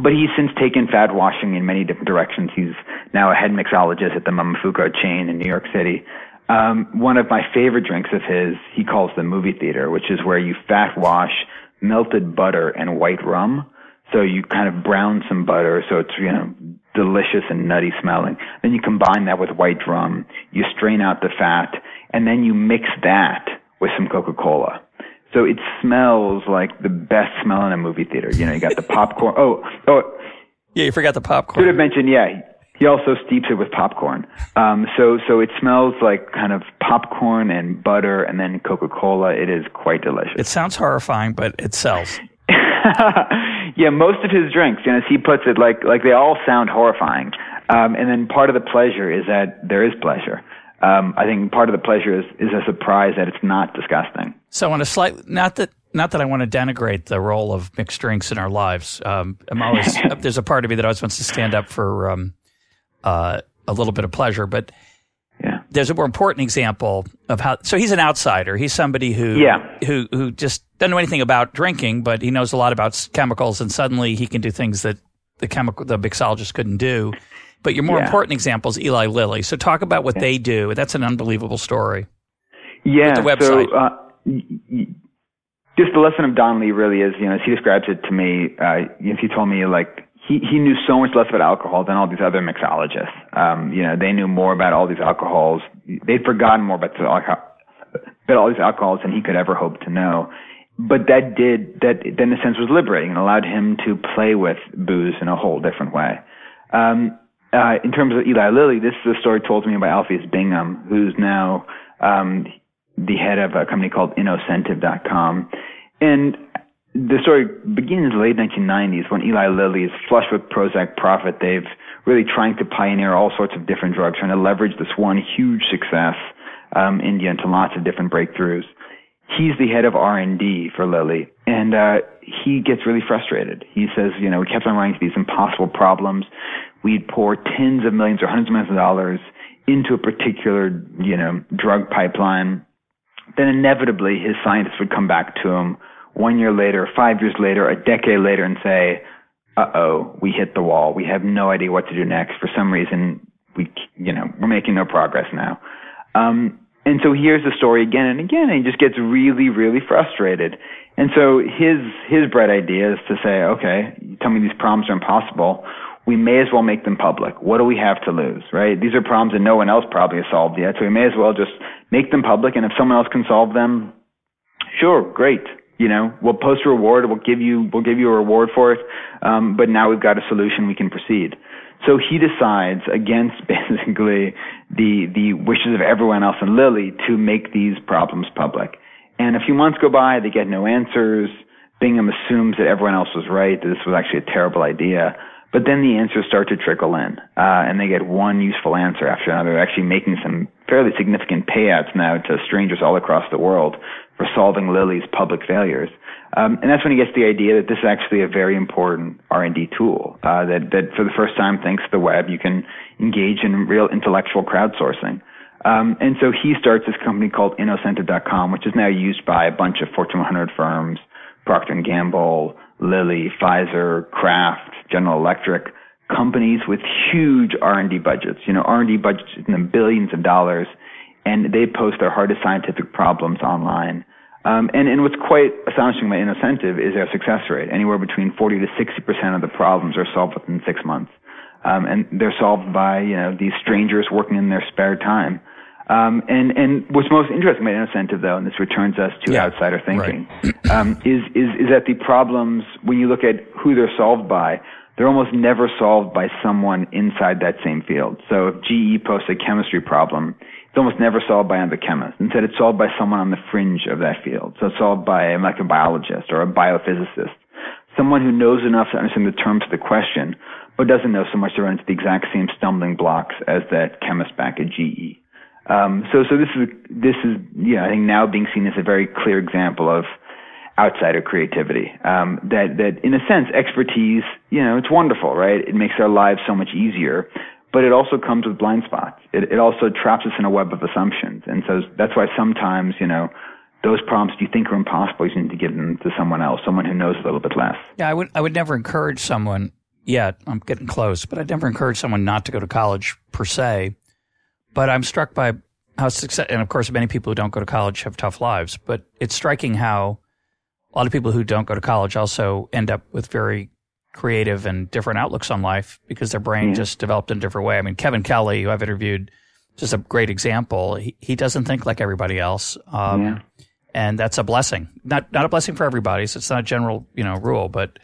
but he's since taken fat washing in many different directions. He's now a head mixologist at the Momofuku chain in New York City. Um, one of my favorite drinks of his, he calls the movie theater, which is where you fat wash melted butter and white rum. So you kind of brown some butter, so it's you know delicious and nutty smelling. Then you combine that with white rum. You strain out the fat, and then you mix that with some Coca-Cola. So it smells like the best smell in a movie theater. You know, you got the popcorn. Oh, oh. Yeah, you forgot the popcorn. Should have mentioned, yeah. He also steeps it with popcorn. Um, so, so it smells like kind of popcorn and butter and then Coca-Cola. It is quite delicious. It sounds horrifying, but it sells. yeah, most of his drinks, and as he puts it, like, like they all sound horrifying. Um, and then part of the pleasure is that there is pleasure um, I think part of the pleasure is, is a surprise that it's not disgusting. So on a slight, not that not that I want to denigrate the role of mixed drinks in our lives. Um, I'm always there's a part of me that always wants to stand up for um, uh, a little bit of pleasure, but yeah. there's a more important example of how. So he's an outsider. He's somebody who yeah. who who just doesn't know anything about drinking, but he knows a lot about chemicals, and suddenly he can do things that the chemical the mixologist couldn't do. But your more yeah. important example is Eli Lilly. So talk about what yeah. they do. That's an unbelievable story. Yeah. the website. So, uh, just the lesson of Don Lee really is, you know, as he describes it to me, uh, if he told me like he, he knew so much less about alcohol than all these other mixologists. Um, you know, they knew more about all these alcohols. They'd forgotten more about, the, alcohol, about all these alcohols than he could ever hope to know. But that did, that then in a sense was liberating and allowed him to play with booze in a whole different way. Um, uh, in terms of Eli Lilly, this is a story told to me by Alpheus Bingham, who's now um, the head of a company called Innocentive.com. And the story begins in the late 1990s when Eli Lilly is flush with Prozac profit. They've really trying to pioneer all sorts of different drugs, trying to leverage this one huge success um, India into lots of different breakthroughs. He's the head of R&D for Lilly, and uh, he gets really frustrated. He says, you know, we kept on running into these impossible problems we'd pour tens of millions or hundreds of millions of dollars into a particular, you know, drug pipeline, then inevitably his scientists would come back to him one year later, five years later, a decade later and say, uh oh, we hit the wall. We have no idea what to do next. For some reason, we, you know, we're making no progress now. Um, and so here's the story again and again, and he just gets really, really frustrated. And so his, his bright idea is to say, okay, tell me these problems are impossible we may as well make them public. What do we have to lose, right? These are problems that no one else probably has solved yet, so we may as well just make them public, and if someone else can solve them, sure, great. You know, we'll post a reward, we'll give you, we'll give you a reward for it, um, but now we've got a solution, we can proceed. So he decides against basically the, the wishes of everyone else and Lilly to make these problems public. And a few months go by, they get no answers. Bingham assumes that everyone else was right, that this was actually a terrible idea. But then the answers start to trickle in, uh, and they get one useful answer after another. They're actually making some fairly significant payouts now to strangers all across the world for solving Lilly's public failures. Um, and that's when he gets the idea that this is actually a very important R&D tool. Uh, that that for the first time, thanks to the web, you can engage in real intellectual crowdsourcing. Um, and so he starts this company called Innocentive.com, which is now used by a bunch of Fortune 100 firms, Procter & Gamble, Lilly, Pfizer, Kraft, General Electric, companies with huge R&D budgets. You know, R&D budgets in the billions of dollars, and they post their hardest scientific problems online. Um, and, and what's quite astonishing about Innocentive is their success rate. Anywhere between 40 to 60 percent of the problems are solved within six months, um, and they're solved by you know these strangers working in their spare time. Um, and and what's most interesting about Innocentive, though, and this returns us to yeah, outsider thinking, right. um, is is is that the problems when you look at who they're solved by, they're almost never solved by someone inside that same field. So if GE posts a chemistry problem, it's almost never solved by another chemist. Instead, it's solved by someone on the fringe of that field. So it's solved by a molecular biologist or a biophysicist, someone who knows enough to understand the terms of the question, but doesn't know so much to run into the exact same stumbling blocks as that chemist back at GE. Um, so, so this is this is yeah, I think now being seen as a very clear example of outsider creativity. Um, that that in a sense, expertise, you know, it's wonderful, right? It makes our lives so much easier but it also comes with blind spots. It, it also traps us in a web of assumptions. And so that's why sometimes, you know, those prompts you think are impossible, you need to give them to someone else, someone who knows a little bit less. Yeah, I would, I would never encourage someone yet. I'm getting close, but I'd never encourage someone not to go to college per se. But I'm struck by how success, and of course, many people who don't go to college have tough lives, but it's striking how a lot of people who don't go to college also end up with very creative and different outlooks on life because their brain yeah. just developed in a different way. I mean, Kevin Kelly, who I've interviewed, just a great example. He, he doesn't think like everybody else. Um, yeah. And that's a blessing. Not, not a blessing for everybody. So it's not a general, you know, rule, but,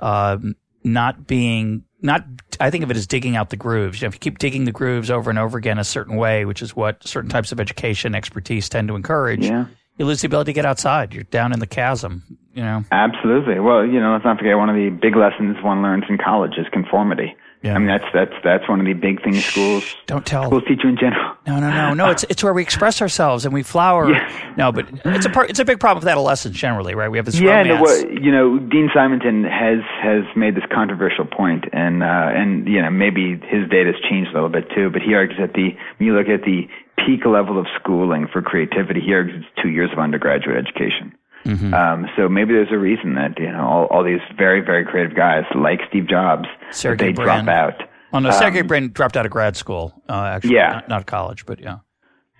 um, not being, not, I think of it as digging out the grooves. You know, if you keep digging the grooves over and over again a certain way, which is what certain types of education expertise tend to encourage, yeah you lose the ability to get outside. You're down in the chasm, you know? Absolutely. Well, you know, let's not forget one of the big lessons one learns in college is conformity. Yeah. I mean, that's, that's, that's one of the big things schools, don't tell schools teach you in general. No, no, no, no. It's, it's where we express ourselves and we flower. Yeah. No, but it's a part, it's a big problem with adolescents generally, right? We have this yeah, romance. No, well, you know, Dean Simonton has, has made this controversial point and, uh, and, you know, maybe his data's changed a little bit too, but he argues that the, when you look at the peak level of schooling for creativity here is two years of undergraduate education. Mm-hmm. Um, so maybe there's a reason that you know all, all these very very creative guys like Steve Jobs Sergey they Brin. drop out. Oh no, Sergey um, Brin dropped out of grad school. Uh, actually, yeah, not, not, college, but yeah.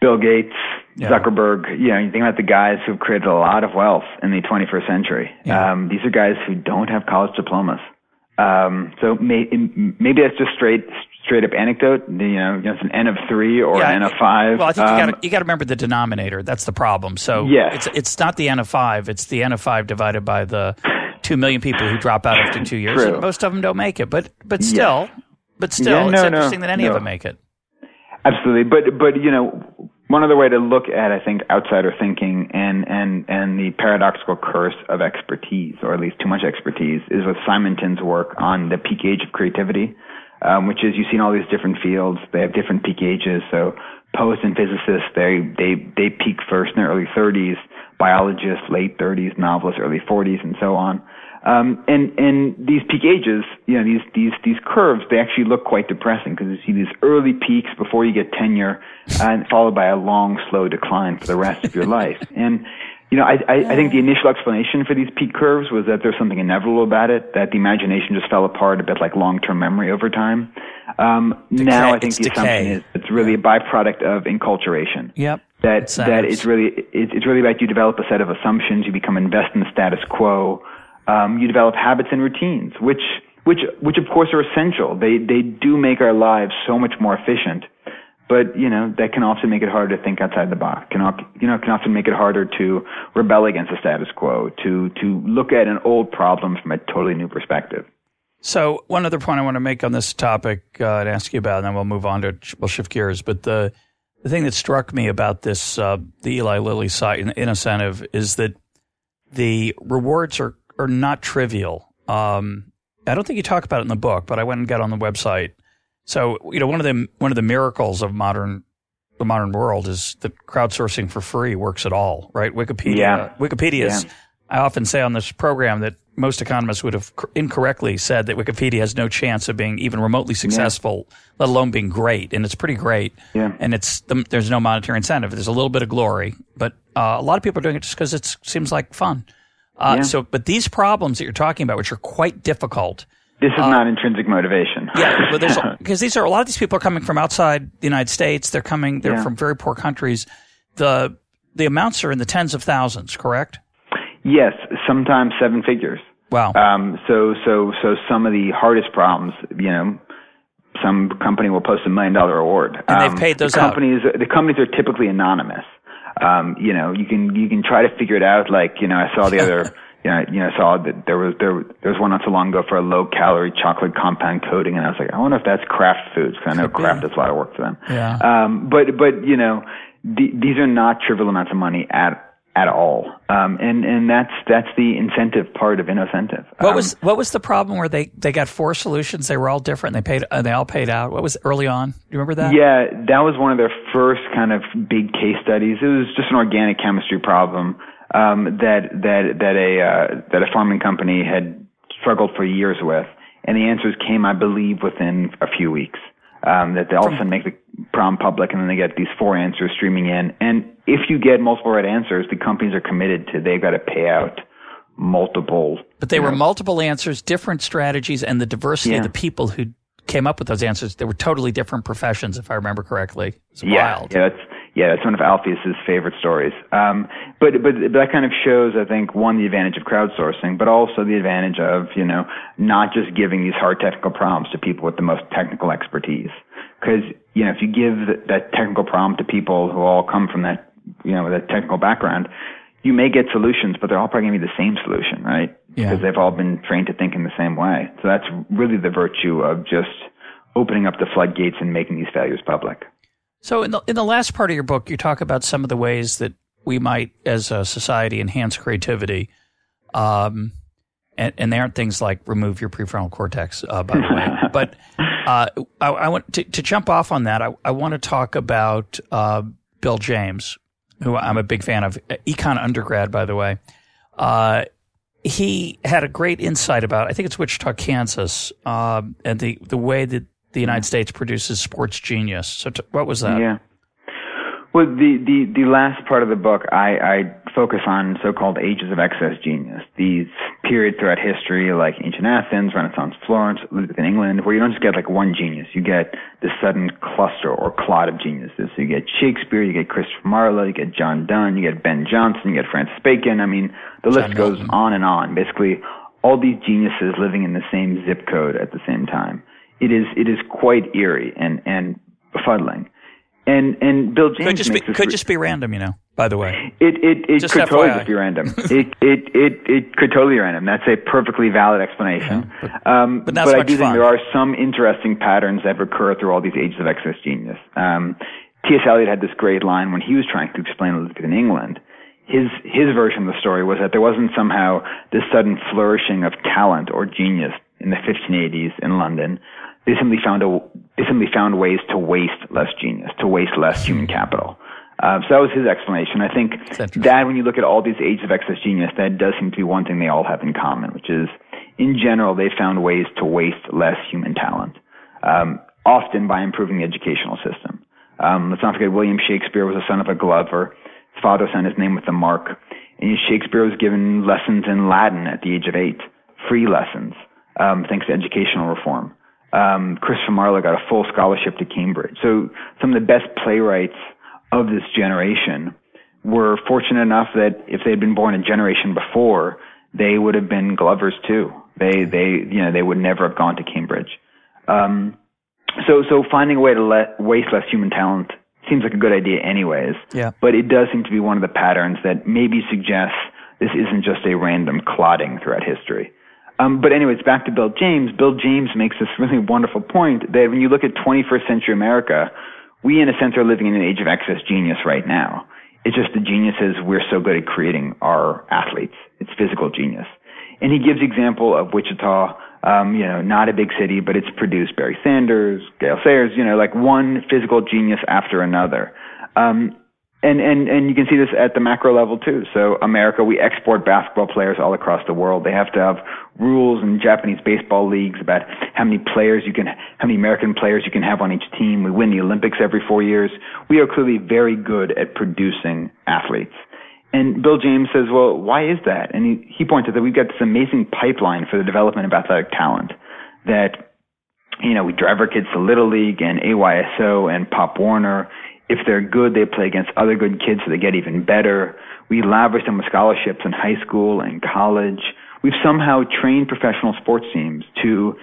Bill Gates, yeah. Zuckerberg. You know, you think about the guys who've created a lot of wealth in the 21st century. Yeah. Um, these are guys who don't have college diplomas. Um, so may, maybe that's just straight straight up anecdote. You know, it's an N of three or yeah, an N of five. Well, I think um, you got to remember the denominator. That's the problem. So yes. it's it's not the N of five. It's the N of five divided by the two million people who drop out after two years. True. most of them don't make it. But but still, yes. but still, yeah, no, it's interesting no, that any no. of them make it. Absolutely, but but you know, one other way to look at I think outsider thinking and and and the paradoxical curse of expertise, or at least too much expertise, is with Simonton's work on the peak age of creativity um, which is you've seen all these different fields. They have different peak ages. So poets and physicists, they they they peak first in their early 30s. Biologists, late 30s. Novelists, early 40s, and so on. Um, and and these peak ages, you know, these these these curves, they actually look quite depressing because you see these early peaks before you get tenure, and followed by a long, slow decline for the rest of your life. And you know, I, I, I think the initial explanation for these peak curves was that there's something inevitable about it, that the imagination just fell apart a bit like long-term memory over time. Um, now I think the decay. assumption is it's really a byproduct of enculturation. Yep. That that it's really it, it's really about you develop a set of assumptions, you become invested in the status quo, um, you develop habits and routines, which which which of course are essential. They they do make our lives so much more efficient but you know that can often make it harder to think outside the box. Can you know can often make it harder to rebel against the status quo, to to look at an old problem from a totally new perspective. So one other point I want to make on this topic uh, and ask you about, and then we'll move on to we'll shift gears. But the the thing that struck me about this uh, the Eli Lilly site in, incentive is that the rewards are are not trivial. Um, I don't think you talk about it in the book, but I went and got on the website so, you know, one of the one of the miracles of modern the modern world is that crowdsourcing for free works at all, right? Wikipedia yeah. Wikipedia is I often say on this program that most economists would have incorrectly said that Wikipedia has no chance of being even remotely successful, yeah. let alone being great. And it's pretty great. Yeah. And it's there's no monetary incentive. There's a little bit of glory, but uh, a lot of people are doing it just because it seems like fun. Uh, yeah. So, but these problems that you're talking about, which are quite difficult. This is uh, not intrinsic motivation. yeah, because these are a lot of these people are coming from outside the United States. They're coming. They're yeah. from very poor countries. The the amounts are in the tens of thousands. Correct? Yes, sometimes seven figures. Wow. Um, so so so some of the hardest problems, you know, some company will post a million dollar award. And um, they've paid those the companies, out. The companies are typically anonymous. Um, you know, you can you can try to figure it out. Like you know, I saw the other. Know, you know, I saw that there was there there was one not so long ago for a low calorie chocolate compound coating, and I was like, I wonder if that's Kraft Foods because I know Kraft does a lot of work for them. Yeah. Um, but but you know, the, these are not trivial amounts of money at at all. Um, and and that's that's the incentive part of innocentive. What um, was what was the problem where they, they got four solutions? They were all different. And they paid uh, they all paid out. What was early on? Do you remember that? Yeah, that was one of their first kind of big case studies. It was just an organic chemistry problem um, that that that a uh, that a farming company had struggled for years with, and the answers came, I believe, within a few weeks um, that they all of a sudden make the problem public and then they get these four answers streaming in. And if you get multiple right answers, the companies are committed to they've got to pay out multiple. But they were know. multiple answers, different strategies, and the diversity yeah. of the people who came up with those answers. They were totally different professions, if I remember correctly. It's yeah, wild. Yeah, that's yeah, that's one of Alpheus's favorite stories. Um, but, but but that kind of shows, I think, one the advantage of crowdsourcing, but also the advantage of you know not just giving these hard technical problems to people with the most technical expertise. Because you know if you give that technical problem to people who all come from that you know that technical background, you may get solutions, but they're all probably going to be the same solution, right? Yeah. Because they've all been trained to think in the same way. So that's really the virtue of just opening up the floodgates and making these values public. So in the in the last part of your book, you talk about some of the ways that we might, as a society, enhance creativity. Um, and, and they aren't things like remove your prefrontal cortex, uh, by the way. but uh, I, I, want to, to, jump off on that. I, I want to talk about uh, Bill James, who I'm a big fan of, econ undergrad, by the way. Uh, he had a great insight about, I think it's Wichita, Kansas, um, and the, the way that the United States produces sports genius. So, t- what was that? Yeah. Well, the, the, the last part of the book, I, I focus on so-called ages of excess genius. These periods throughout history, like ancient Athens, Renaissance Florence, Elizabethan England, where you don't just get like one genius. You get this sudden cluster or clot of geniuses. So you get Shakespeare, you get Christopher Marlowe, you get John Donne, you get Ben Jonson, you get Francis Bacon. I mean, the list goes on and on. Basically, all these geniuses living in the same zip code at the same time it is it is quite eerie and and befuddling. And and Bill James could just be could re- just be random, you know. By the way, it it, it could FYI. totally just be random. it, it it it could totally be random. That's a perfectly valid explanation. Yeah, but, um, but, but I do fun. think there are some interesting patterns that recur through all these ages of excess genius. Um, T.S. Eliot had this great line when he was trying to explain Elizabethan England. His his version of the story was that there wasn't somehow this sudden flourishing of talent or genius in the 1580s in London, they simply found a, they simply found ways to waste less genius, to waste less human capital. Uh, so that was his explanation. I think that when you look at all these ages of excess genius, that does seem to be one thing they all have in common, which is, in general, they found ways to waste less human talent, um, often by improving the educational system. Um, let's not forget William Shakespeare was the son of a glover. His father signed his name with a mark. And Shakespeare was given lessons in Latin at the age of eight, free lessons, um, thanks to educational reform um, Christopher Marlowe got a full scholarship to Cambridge. So some of the best playwrights of this generation were fortunate enough that if they'd been born a generation before, they would have been Glovers too. They, they, you know, they would never have gone to Cambridge. Um, so, so finding a way to let, waste less human talent seems like a good idea anyways. Yeah. But it does seem to be one of the patterns that maybe suggests this isn't just a random clotting throughout history. Um, but anyways, back to Bill James. Bill James makes this really wonderful point that when you look at 21st century America, we in a sense are living in an age of excess genius right now. It's just the geniuses we're so good at creating are athletes. It's physical genius. And he gives example of Wichita, um, you know, not a big city, but it's produced Barry Sanders, Gale Sayers, you know, like one physical genius after another. Um, and and and you can see this at the macro level too. So America, we export basketball players all across the world. They have to have rules in Japanese baseball leagues about how many players you can, how many American players you can have on each team. We win the Olympics every four years. We are clearly very good at producing athletes. And Bill James says, well, why is that? And he, he points out that we've got this amazing pipeline for the development of athletic talent that, you know, we drive our kids to Little League and AYSO and Pop Warner if they're good, they play against other good kids so they get even better. We lavish them with scholarships in high school and college. We've somehow trained professional sports teams to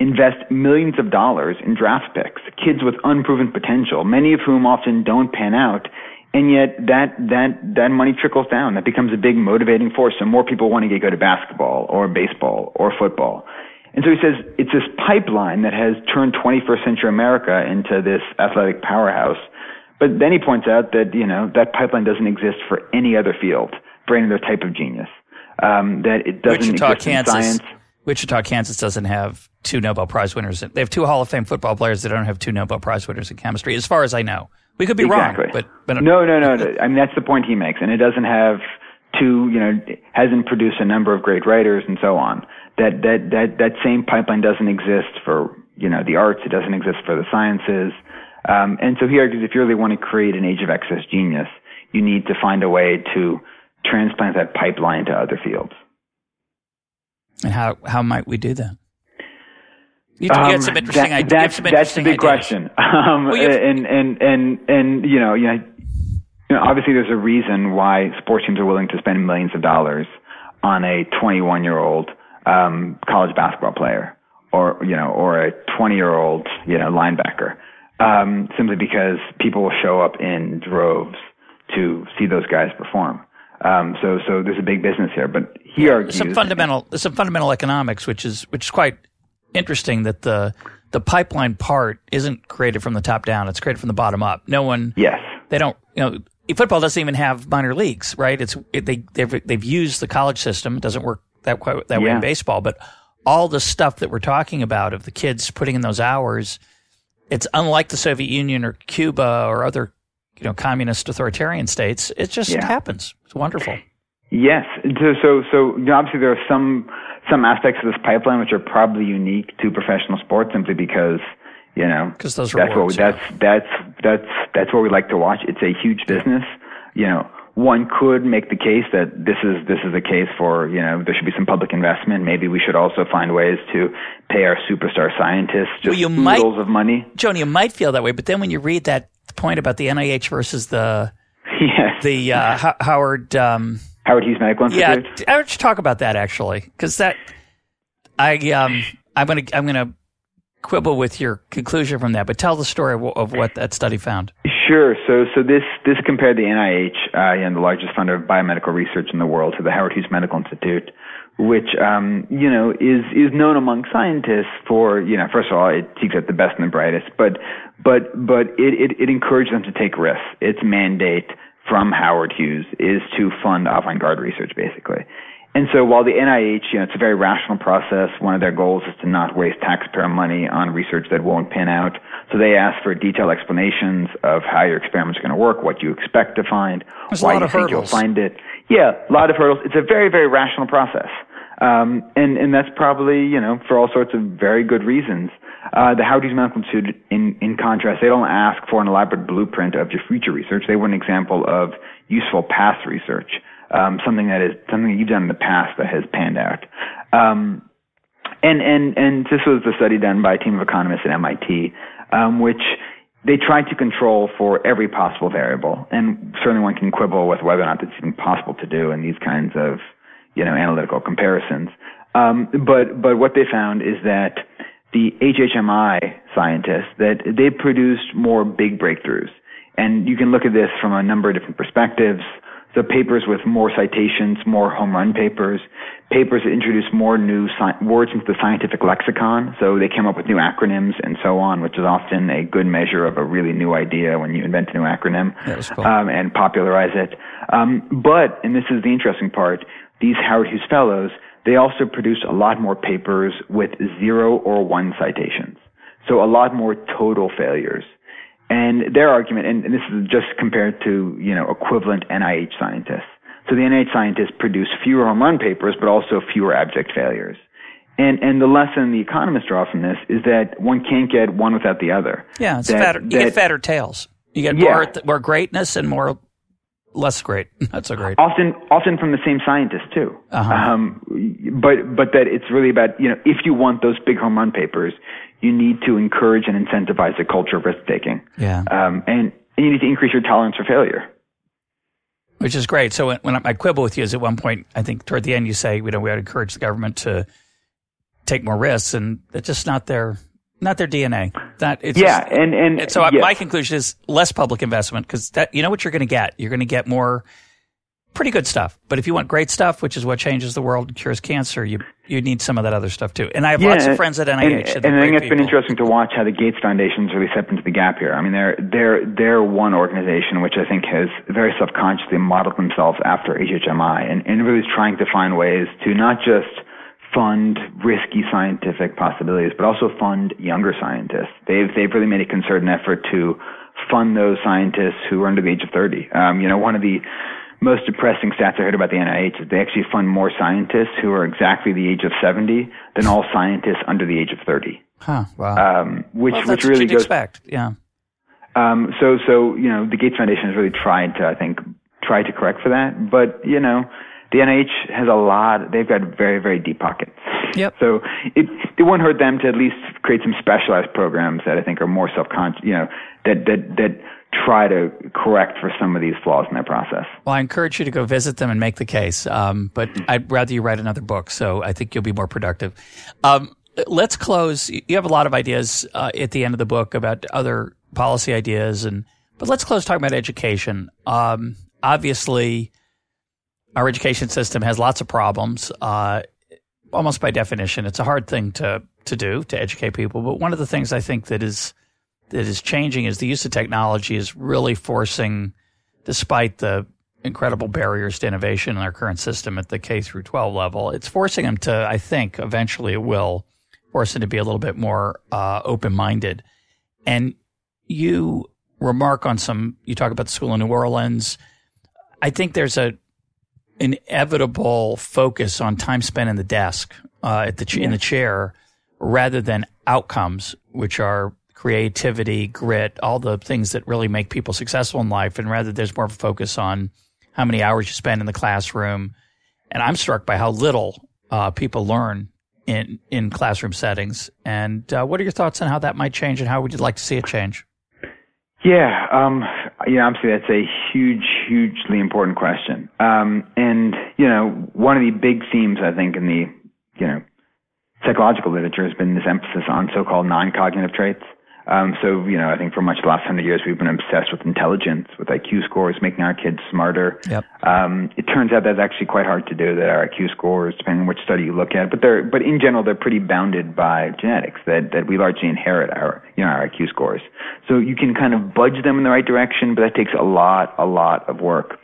invest millions of dollars in draft picks, kids with unproven potential, many of whom often don't pan out. And yet that, that, that money trickles down. That becomes a big motivating force. So more people want to get good at basketball or baseball or football. And so he says it's this pipeline that has turned 21st century America into this athletic powerhouse but then he points out that you know that pipeline doesn't exist for any other field, for any other type of genius. Um, that it doesn't Wichita, exist Kansas, in science. Wichita, Kansas doesn't have two Nobel Prize winners. They have two Hall of Fame football players. They don't have two Nobel Prize winners in chemistry, as far as I know. We could be exactly. wrong, but, but no, no, no, no. I mean that's the point he makes, and it doesn't have two. You know, hasn't produced a number of great writers and so on. That that that that same pipeline doesn't exist for you know the arts. It doesn't exist for the sciences. Um, and so he argues if you really want to create an age of excess genius, you need to find a way to transplant that pipeline to other fields. And how, how might we do that? You, um, you some interesting that, ideas. That's, some that's the big ideas. question. Um, well, and, and, and, and, you know, you know, you know, obviously there's a reason why sports teams are willing to spend millions of dollars on a 21 year old um, college basketball player or, you know, or a 20 year old, you know, linebacker um, simply because people will show up in droves to see those guys perform. Um, so, so there's a big business here, but he yeah, argues some fundamental, some fundamental economics, which is which is quite interesting. That the the pipeline part isn't created from the top down; it's created from the bottom up. No one, yes, they don't. You know, football doesn't even have minor leagues, right? It's it, they they've they've used the college system. It doesn't work that quite that way in baseball, but all the stuff that we're talking about of the kids putting in those hours, it's unlike the Soviet Union or Cuba or other you know communist authoritarian states. It just Yeah. happens. It's wonderful. Yes. So, so, so you know, obviously there are some some aspects of this pipeline which are probably unique to professional sports, simply because you know 'Cause those that's what we, yeah. that's that's that's that's what we like to watch. It's a huge business. You know, one could make the case that this is this is a case for you know there should be some public investment. Maybe we should also find ways to pay our superstar scientists just Well, you might- of money. Jonah, you might feel that way, but then when you read that point about the NIH versus the yes. the uh, Ho- Howard, um, Howard Hughes Medical yeah, Institute. I should talk about that actually, because that I um I'm gonna I'm gonna quibble with your conclusion from that, but tell the story of what that study found. Sure. So, so this this compared the NIH, uh, and the largest funder of biomedical research in the world, to the Howard Hughes Medical Institute, which um, you know is is known among scientists for you know first of all it seeks out the best and the brightest, but but but it it, it encourages them to take risks. Its mandate from Howard Hughes is to fund avant-garde research, basically. And so while the NIH, you know, it's a very rational process, one of their goals is to not waste taxpayer money on research that won't pan out. So they ask for detailed explanations of how your experiments are going to work, what you expect to find, There's a why lot you of think you'll hurdles. find it. Yeah, a lot of hurdles. It's a very, very rational process. Um, and, and that's probably, you know, for all sorts of very good reasons. Uh, the Hughes Medical Institute, in, in contrast, they don't ask for an elaborate blueprint of your future research. They want an example of useful past research, um, something that is something that you've done in the past that has panned out. Um, and and and this was the study done by a team of economists at MIT, um, which they tried to control for every possible variable. And certainly one can quibble with whether or not that's even possible to do in these kinds of you know analytical comparisons. Um, but but what they found is that the HHMI scientists that they produced more big breakthroughs, and you can look at this from a number of different perspectives. So papers with more citations, more home run papers, papers that introduce more new sci- words into the scientific lexicon. So they came up with new acronyms and so on, which is often a good measure of a really new idea when you invent a new acronym cool. um, and popularize it. Um, but, and this is the interesting part, these Howard Hughes Fellows, they also produced a lot more papers with zero or one citations. So a lot more total failures. And their argument, and this is just compared to, you know, equivalent NIH scientists. So the NIH scientists produce fewer home run papers, but also fewer abject failures. And and the lesson the economists draw from this is that one can't get one without the other. Yeah, it's that, fatter. You get fatter tails. You get yeah. more more greatness and more less great. That's so great. Often, often from the same scientist too. Uh-huh. Um, but but that it's really about you know if you want those big home run papers, you need to encourage and incentivize a culture of risk taking. Yeah. Um, and, and you need to increase your tolerance for failure. Which is great. So when, when I quibble with you is at one point, I think toward the end you say, you know, we ought to encourage the government to take more risks, and it's just not their not their DNA. That it's yeah, just, and and, so my conclusion is less public investment because that you know what you're going to get. You're going to get more pretty good stuff. But if you want great stuff, which is what changes the world, and cures cancer, you you need some of that other stuff too. And I have yeah, lots of friends at NIH. And, and I think it's been interesting to watch how the Gates Foundation's really stepped into the gap here. I mean, they're they're they're one organization which I think has very subconsciously modeled themselves after HHMI and, and really is trying to find ways to not just fund risky scientific possibilities, but also fund younger scientists. They've they've really made a concerted effort to fund those scientists who are under the age of 30. Um, you know, one of the most depressing stats I heard about the NIH is they actually fund more scientists who are exactly the age of 70 than all scientists under the age of 30. Huh, wow. Um, which, well, which really goes. Expect. Yeah. Um, so, so, you know, the Gates Foundation has really tried to, I think, try to correct for that. But, you know, the NIH has a lot, they've got very, very deep pockets. Yep. So it, it won't hurt them to at least create some specialized programs that I think are more self-conscious, you know, that, that, that try to correct for some of these flaws in their process. Well, I encourage you to go visit them and make the case. Um, but I'd rather you write another book, so I think you'll be more productive. Um, let's close. You have a lot of ideas uh, at the end of the book about other policy ideas, and but let's close talking about education. Um, obviously, our education system has lots of problems. Uh, almost by definition, it's a hard thing to to do to educate people. But one of the things I think that is that is changing is the use of technology is really forcing, despite the incredible barriers to innovation in our current system at the K through 12 level, it's forcing them to, I think, eventually it will force them to be a little bit more uh, open minded. And you remark on some, you talk about the school in New Orleans. I think there's a inevitable focus on time spent in the desk, uh, at the ch- yeah. in the chair, rather than outcomes, which are creativity, grit, all the things that really make people successful in life. And rather, there's more of a focus on how many hours you spend in the classroom. And I'm struck by how little uh, people learn in in classroom settings. And uh, what are your thoughts on how that might change, and how would you like to see it change? Yeah, um, you know, obviously that's a huge, hugely important question. Um, and you know, one of the big themes I think in the you know psychological literature has been this emphasis on so-called non-cognitive traits. Um, so, you know, I think for much of the last hundred years, we've been obsessed with intelligence, with IQ scores, making our kids smarter. Yep. Um, it turns out that's actually quite hard to do, that our IQ scores, depending on which study you look at, but they're, but in general, they're pretty bounded by genetics, that, that we largely inherit our, you know, our IQ scores. So you can kind of budge them in the right direction, but that takes a lot, a lot of work.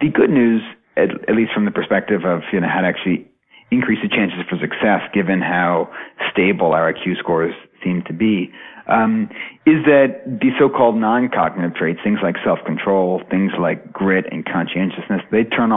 The good news, at, at least from the perspective of, you know, how to actually increase the chances for success, given how stable our IQ scores seem to be, um, is that the so-called non-cognitive traits, things like self-control, things like grit and conscientiousness, they turn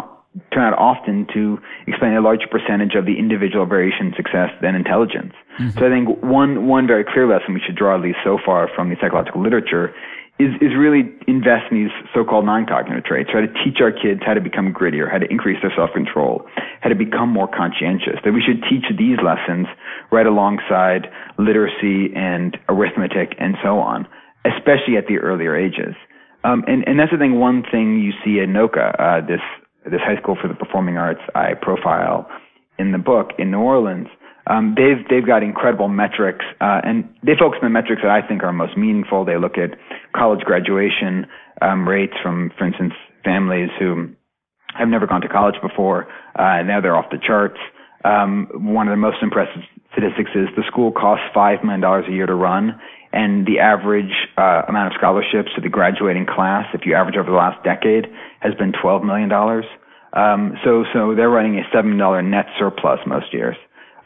turn out often to explain a larger percentage of the individual variation in success than intelligence. Mm-hmm. So I think one one very clear lesson we should draw at least so far from the psychological literature is, is really invest in these so-called non-cognitive traits, try to teach our kids how to become grittier, how to increase their self-control, how to become more conscientious, that we should teach these lessons right alongside literacy and arithmetic and so on, especially at the earlier ages. Um, and, and that's the thing, one thing you see at NOCCA, uh, this, this high school for the performing arts I profile in the book in New Orleans, um, they've they've got incredible metrics, uh, and they focus on the metrics that I think are most meaningful. They look at college graduation um, rates from, for instance, families who have never gone to college before. Uh, now they're off the charts. Um, one of the most impressive statistics is the school costs five million dollars a year to run, and the average uh, amount of scholarships to the graduating class, if you average over the last decade, has been twelve million dollars. Um, so, so they're running a seven dollar net surplus most years.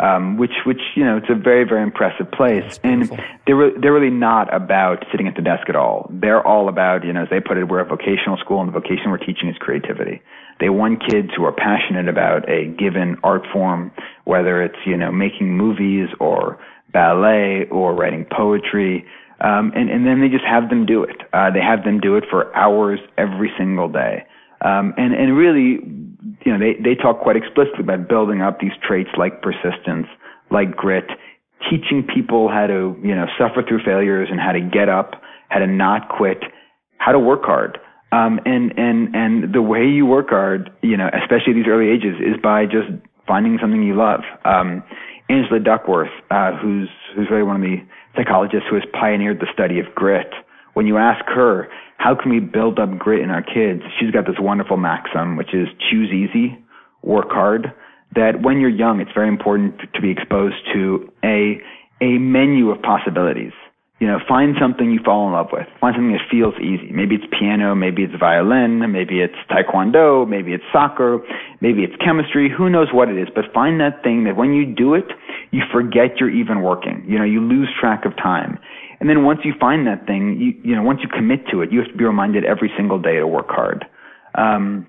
Um, which which you know it's a very very impressive place. And they're re- they're really not about sitting at the desk at all. They're all about you know as they put it, we're a vocational school, and the vocation we're teaching is creativity. They want kids who are passionate about a given art form, whether it's you know making movies or ballet or writing poetry. Um, and, and then they just have them do it. Uh, they have them do it for hours every single day. Um, and, and really, you know, they, they talk quite explicitly about building up these traits like persistence, like grit, teaching people how to, you know, suffer through failures and how to get up, how to not quit, how to work hard. Um, and, and, and the way you work hard, you know, especially at these early ages is by just finding something you love. Um, Angela Duckworth, uh, who's, who's really one of the psychologists who has pioneered the study of grit, when you ask her, how can we build up grit in our kids? She's got this wonderful maxim, which is choose easy, work hard. That when you're young, it's very important to be exposed to a, a menu of possibilities. You know, find something you fall in love with. Find something that feels easy. Maybe it's piano, maybe it's violin, maybe it's taekwondo, maybe it's soccer, maybe it's chemistry. Who knows what it is? But find that thing that when you do it, you forget you're even working. You know, you lose track of time. And then once you find that thing, you, you know, once you commit to it, you have to be reminded every single day to work hard. Um,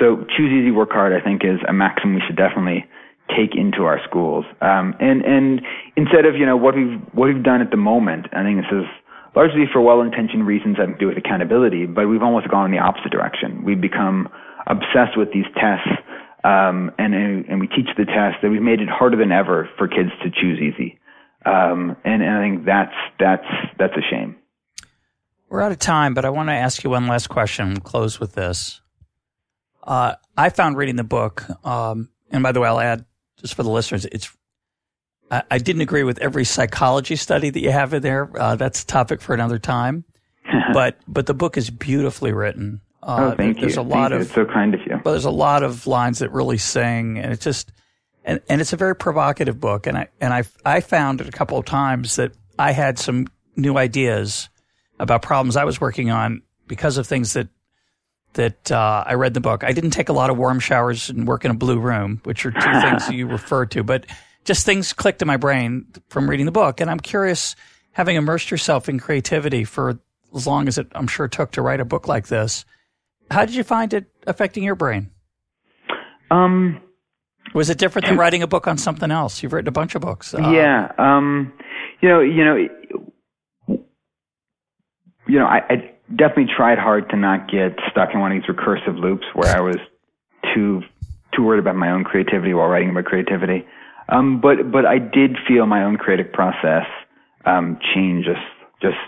so choose easy, work hard, I think is a maxim we should definitely take into our schools. Um, and, and instead of, you know, what we've, what we've done at the moment, I think this is largely for well-intentioned reasons have to do with accountability, but we've almost gone in the opposite direction. We've become obsessed with these tests, um, and, and we teach the tests that we've made it harder than ever for kids to choose easy. Um, and, and I think that's that's that's a shame. We're out of time, but I want to ask you one last question. and close with this. Uh, I found reading the book, um, and by the way, I'll add just for the listeners, it's I, I, didn't agree with every psychology study that you have in there. Uh, that's a topic for another time. but but the book is beautifully written. Uh, oh, thank there's you. a lot thank of you. It's so kind of you. But there's a lot of lines that really sing, and it's just and, and it's a very provocative book. And I, and I, I found it a couple of times that I had some new ideas about problems I was working on because of things that, that, uh, I read in the book. I didn't take a lot of warm showers and work in a blue room, which are two things you refer to, but just things clicked in my brain from reading the book. And I'm curious, having immersed yourself in creativity for as long as it, I'm sure, took to write a book like this, how did you find it affecting your brain? Um, was it different than writing a book on something else? You've written a bunch of books. Uh, yeah. Um, you know, you know, you know, I, I definitely tried hard to not get stuck in one of these recursive loops where I was too too worried about my own creativity while writing about creativity. Um, but but I did feel my own creative process um, change just just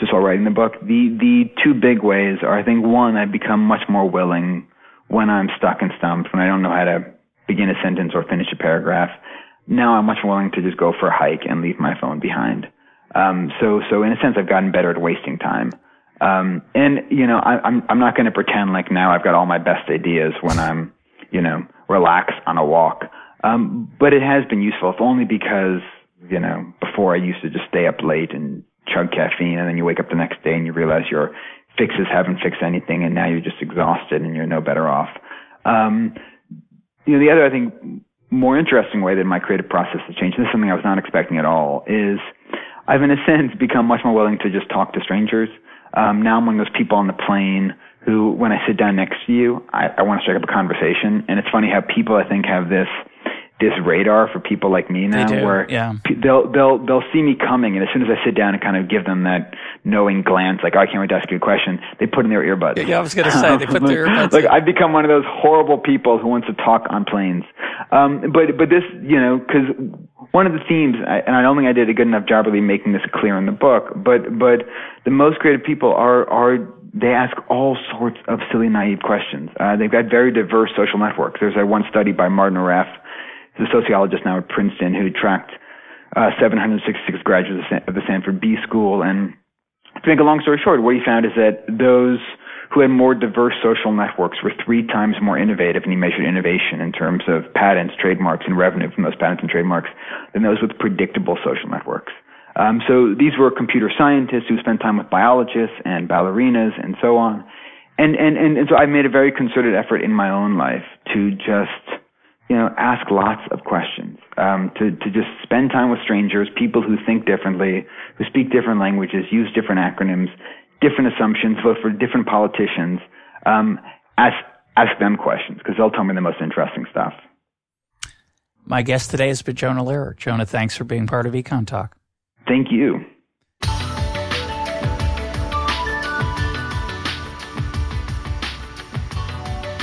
just while writing the book. The the two big ways are I think one I've become much more willing when I'm stuck and stumped, when I don't know how to begin a sentence or finish a paragraph. Now I'm much more willing to just go for a hike and leave my phone behind. Um, so, so in a sense, I've gotten better at wasting time. Um, and you know, I, I'm I'm not going to pretend like now I've got all my best ideas when I'm, you know, relaxed on a walk. Um, but it has been useful, if only because you know, before I used to just stay up late and chug caffeine, and then you wake up the next day and you realize you're fixes haven't fixed anything, and now you're just exhausted and you're no better off. Um, you know, the other, I think, more interesting way that my creative process has changed, and this is something I was not expecting at all, is I've in a sense become much more willing to just talk to strangers. Um, now I'm one of those people on the plane who, when I sit down next to you, I, I want to strike up a conversation. And it's funny how people, I think, have this this radar for people like me now, where yeah. they'll they'll they'll see me coming, and as soon as I sit down and kind of give them that knowing glance, like oh, I can't wait to ask you a question, they put in their earbuds. Yeah, I was going to say they put their earbuds. like I've become one of those horrible people who wants to talk on planes. Um, but but this, you know, because one of the themes, and I don't think I did a good enough job really making this clear in the book, but but the most creative people are are they ask all sorts of silly, naive questions. Uh, they've got very diverse social networks. There's a one study by Martin He's a sociologist now at Princeton who tracked uh, 766 graduates of the Stanford B School. And to make a long story short, what he found is that those who had more diverse social networks were three times more innovative, and he measured innovation in terms of patents, trademarks, and revenue from those patents and trademarks than those with predictable social networks. Um, so these were computer scientists who spent time with biologists and ballerinas and so on. And, and, and, and so I made a very concerted effort in my own life to just you know, ask lots of questions. Um, to to just spend time with strangers, people who think differently, who speak different languages, use different acronyms, different assumptions, vote for different politicians. Um, ask ask them questions because they'll tell me the most interesting stuff. My guest today has been Jonah Lehrer. Jonah, thanks for being part of Econ Talk. Thank you.